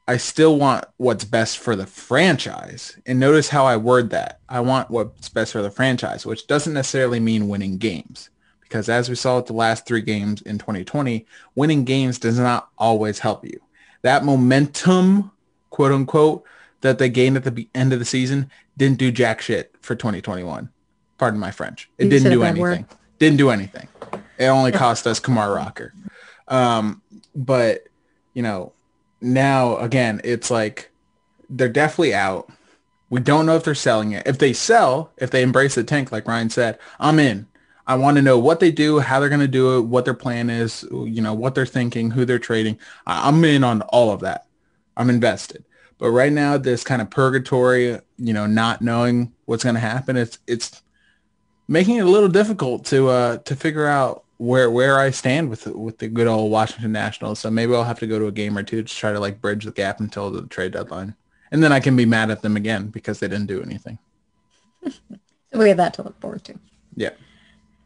I still want what's best for the franchise. And notice how I word that. I want what's best for the franchise, which doesn't necessarily mean winning games. Because as we saw with the last three games in 2020, winning games does not always help you. That momentum, quote unquote, that they gained at the end of the season didn't do jack shit for 2021. Pardon my French. It You didn't do anything. word. Didn't do anything. It only cost us Kumar Rocker. Um, but you know, now again, it's like they're definitely out. We don't know if they're selling it. If they sell, if they embrace the tank, like Ryan said, I'm in. I want to know what they do, how they're going to do it, what their plan is, you know, what they're thinking, who they're trading. I'm in on all of that. I'm invested. But right now, this kind of purgatory, you know, not knowing what's going to happen, it's it's making it a little difficult to uh to figure out where where I stand with with the good old Washington Nationals. So maybe I'll have to go to a game or two to try to like bridge the gap until the trade deadline, and then I can be mad at them again because they didn't do anything. So we have that to look forward to. Yeah.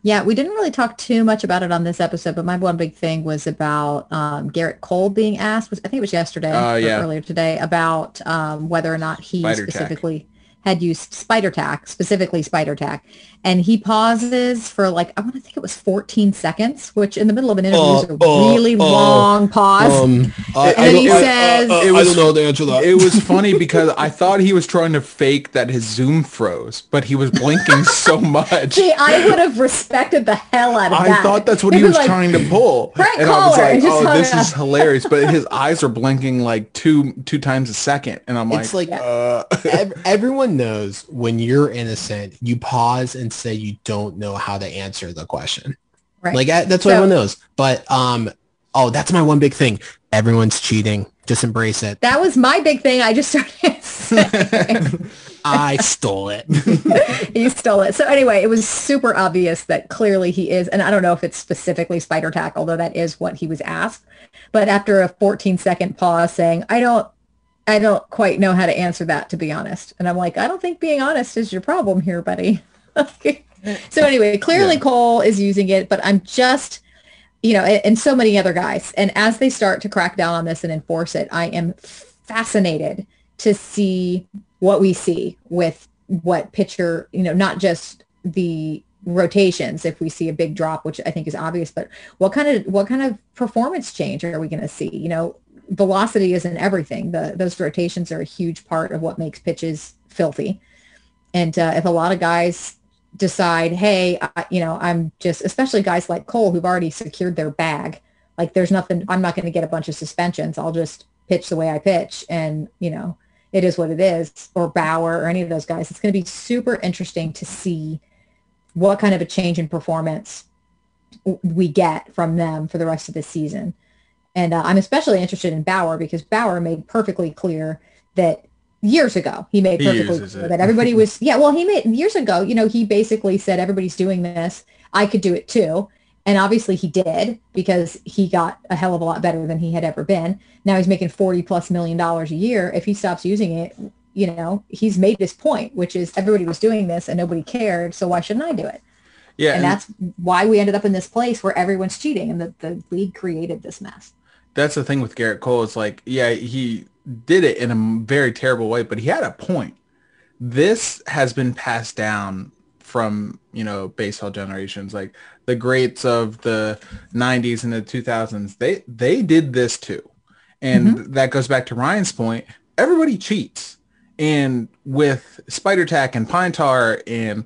Yeah, we didn't really talk too much about it on this episode, but my one big thing was about um, Gerrit Cole being asked, was, I think it was yesterday or yeah. earlier today, about um, whether or not he specifically had used spider tack, specifically spider tack. And he pauses for like, I want to think it was 14 seconds, which in the middle of an interview is a Uh, uh, really uh, long pause. Um, I, And I then don't- he I- says- I, I, It I was- don't know the answer to that. It was funny because I thought he was trying to fake that his Zoom froze, but he was blinking so much. See, I would have respected the hell out of I that. I thought that's what He'd he be was like, trying to pull. Frank and I was like, oh, this is hilarious. But his eyes are blinking like two two times a second. And I'm like, It's like- uh, Ev- everyone knows when you're innocent, you pause and say you don't know how to answer the question. Right. Like that's what So- everyone knows. But um, oh, that's my one big thing. Everyone's cheating. Just embrace it. that was my big thing. I just started. I stole it. he stole it. So anyway, it was super obvious that clearly he is, and I don't know if it's specifically spider tack, although that is what he was asked. But after a 14 second pause saying, I don't, I don't quite know how to answer that, to be honest. And I'm like, I don't think being honest is your problem here, buddy. so anyway, clearly Yeah. Cole is using it, but I'm just, you know, and, and so many other guys. And as they start to crack down on this and enforce it, I am fascinated to see what we see with what pitcher, you know, not just the rotations if we see a big drop, which I think is obvious, but what kind of what kind of performance change are we going to see? You know, velocity isn't everything. The those rotations are a huge part of what makes pitches filthy. And uh, if a lot of guys decide, hey, I, you know, I'm just, especially guys like Cole who've already secured their bag, like there's nothing, I'm not going to get a bunch of suspensions. I'll just pitch the way I pitch, and you know, it is what it is. Or Bauer or any of those guys. It's going to be super interesting to see what kind of a change in performance we get from them for the rest of the season. And uh, I'm especially interested in Bauer because Bauer made perfectly clear that years ago he made perfectly uses clear that everybody was yeah well he made years ago you know he basically said everybody's doing this. I could do it too. And obviously he did because he got a hell of a lot better than he had ever been. Now he's making 40 plus million dollars a year. If he stops using it you know he's made his point which is everybody was doing this and nobody cared so why shouldn't I do it? Yeah. and that's why we ended up in this place where everyone's cheating and the, the league created this mess that's the thing with Gerrit Cole. It's like, yeah, he did it in a very terrible way, but he had a point. This has been passed down from, you know, baseball generations. Like the greats of the 90s and the 2000s, they they did this too. And that goes back to Ryan's point. Everybody cheats. And with Spider Tack and Pine Tar and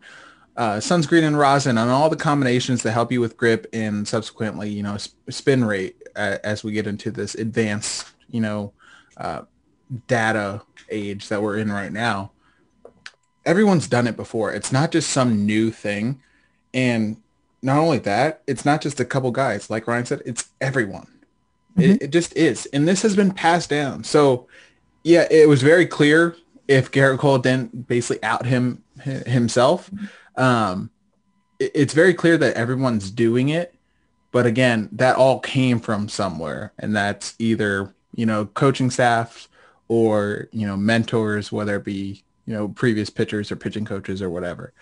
uh, sunscreen and rosin and all the combinations that help you with grip and subsequently, you know, sp- spin rate as we get into this advanced, you know, uh, data age that we're in right now. Everyone's done it before. It's not just some new thing. And not only that, it's not just a couple guys. Like Ryan said, it's everyone. It, it just is. And this has been passed down. So yeah, it was very clear if Gerrit Cole didn't basically out him hi- himself. Um, it- it's very clear that everyone's doing it. But again, that all came from somewhere. And that's either, you know, coaching staffs or, you know, mentors, whether it be, you know, previous pitchers or pitching coaches or whatever.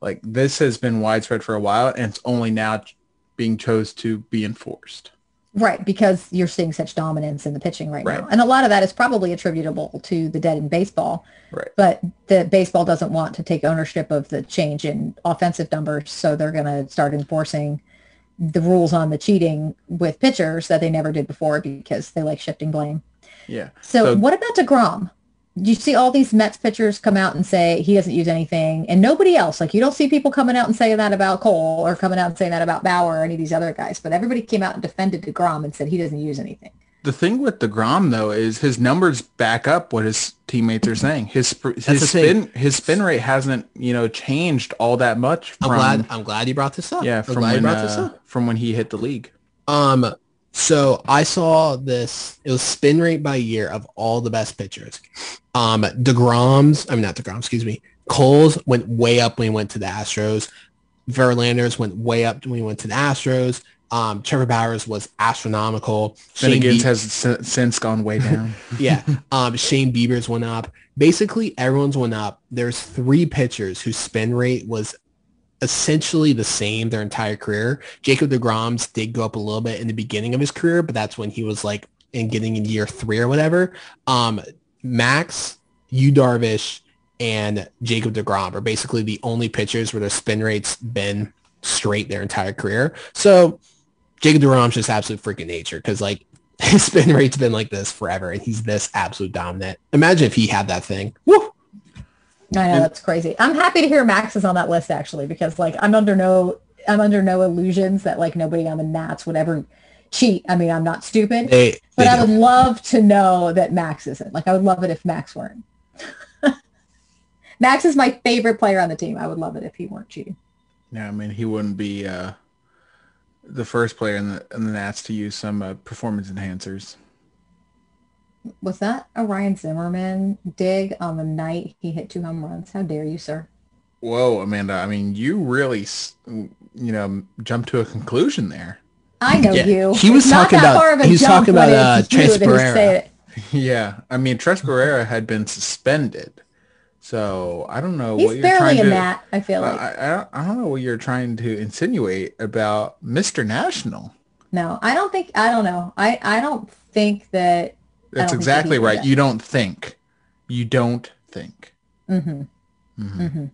Like this has been widespread for a while and it's only now being chose to be enforced. Right, because you're seeing such dominance in the pitching right, Right. now. And a lot of that is probably attributable to the dead in baseball. Right. But the baseball doesn't want to take ownership of the change in offensive numbers, so they're going to start enforcing the rules on the cheating with pitchers that they never did before because they like shifting blame. Yeah. So, what about DeGrom? You see all these Mets pitchers come out and say he doesn't use anything and nobody else. Like you don't see people coming out and saying that about Cole or coming out and saying that about Bauer or any of these other guys, but everybody came out and defended DeGrom and said he doesn't use anything. The thing with DeGrom though is his numbers back up what his teammates are saying. His his spin his spin rate hasn't you know changed all that much. I'm glad. I'm glad you brought this up. Yeah, from when uh, up. from when he hit the league. Um, so I saw this. It was spin rate by year of all the best pitchers. Um, Degrom's. I mean, not Degrom. Excuse me. Cole's went way up when he went to the Astros. Verlander's went way up when he went to the Astros. Um, Trevor Bauer's was astronomical. Shane has since gone way down. yeah. Um, Shane Bieber's went up. Basically, everyone's went up. There's three pitchers whose spin rate was essentially the same their entire career. Jacob DeGrom's did go up a little bit in the beginning of his career, but that's when he was like in getting in year three or whatever. Um, Max, Yu Darvish, and Jacob DeGrom are basically the only pitchers where their spin rates been straight their entire career. So Jacob DeGrom's just absolute freaking nature because like his spin rate's been like this forever and he's this absolute dominant. Imagine if he had that thing. Woo! I know that's crazy. I'm happy to hear Max is on that list actually because like I'm under no I'm under no illusions that like nobody on the Nats would ever cheat. I mean, I'm not stupid, They, but they I would love to know that Max isn't. Like I would love it if Max weren't. Max is my favorite player on the team. I would love it if he weren't cheating. Yeah, I mean he wouldn't be uh, the first player in the in the Nats to use some uh, performance enhancers. Was that a Ryan Zimmerman dig on the night he hit two home runs? How dare you, sir? Whoa, Amanda! I mean, you really, you know, jumped to a conclusion there. I know Yeah, you. he was It's not talking that about- far of a he was talking about, it's uh, you Tres Barrera. Yeah, I mean, Tres Barrera had been suspended, so I don't know He's what you're barely trying a to. Nat, I feel like. I, I don't- I don't know what you're trying to insinuate about Mr. National. No, I don't think I don't know. I I don't think that That's don't that exactly right. that. You don't think. You don't think. Mm-hmm. Mhm. Mhm.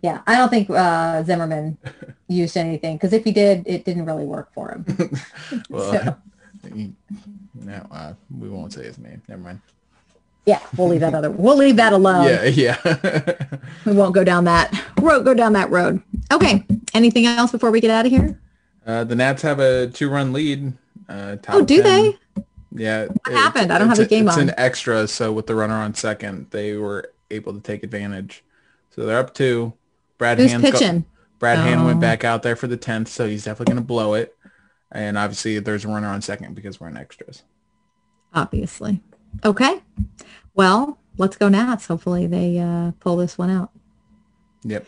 Yeah, I don't think uh, Zimmerman used anything because if he did, it didn't really work for him. Well, So- no, uh, we won't say his name. Never mind. Yeah, we'll leave that other. We'll leave that alone. yeah, yeah. We won't go down that road. Go down that road. Okay. Anything else before we get out of here? uh, the Nats have a two-run lead. Uh, top Oh, do 10. they? Yeah. What happened? I don't have the game it's on. It's an extra, so with the runner on second, they were able to take advantage. So they're up two. Brad Who's Hand's go- pitching? Brad Hand went Oh. back out there for the tenth, so he's definitely going to blow it. And obviously, there's a runner on second because we're in extras. Obviously. Okay. Well, let's go Nats. Hopefully they uh, pull this one out. Yep.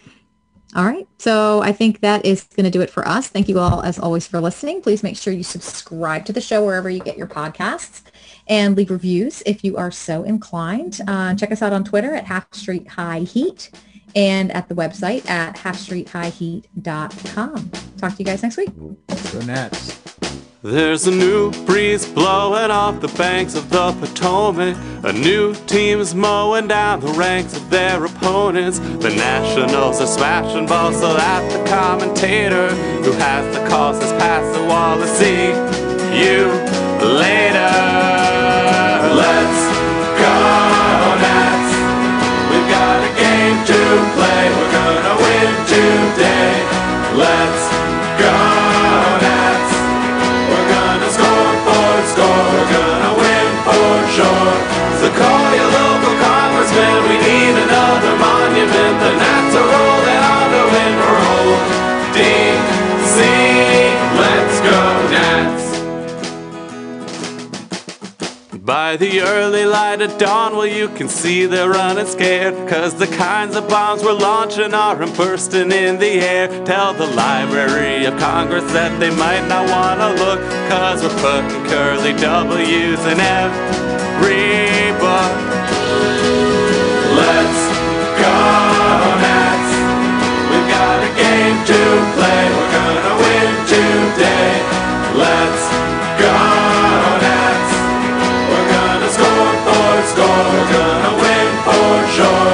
All right. So I think that is going to do it for us. Thank you all, as always, for listening. Please make sure you subscribe to the show wherever you get your podcasts and leave reviews if you are so inclined. Uh, check us out on Twitter at Half Street High Heat and at the website at halfstreethighheat.com. Talk to you guys next week. Go Nats. There's a new breeze blowing off the banks of the Potomac. A new team's mowing down the ranks of their opponents. The Nationals are smashing balls so that the commentator who has the calls has passed the wall to see you later. The early light of dawn, well, you can see they're running scared. Cause the kinds of bombs we're launching are bursting in the air. Tell the Library of Congress that they might not wanna look. Cause we're putting curly W's in every book. Let's go, Nats. We've got a game to play. We're gonna win today. Let's for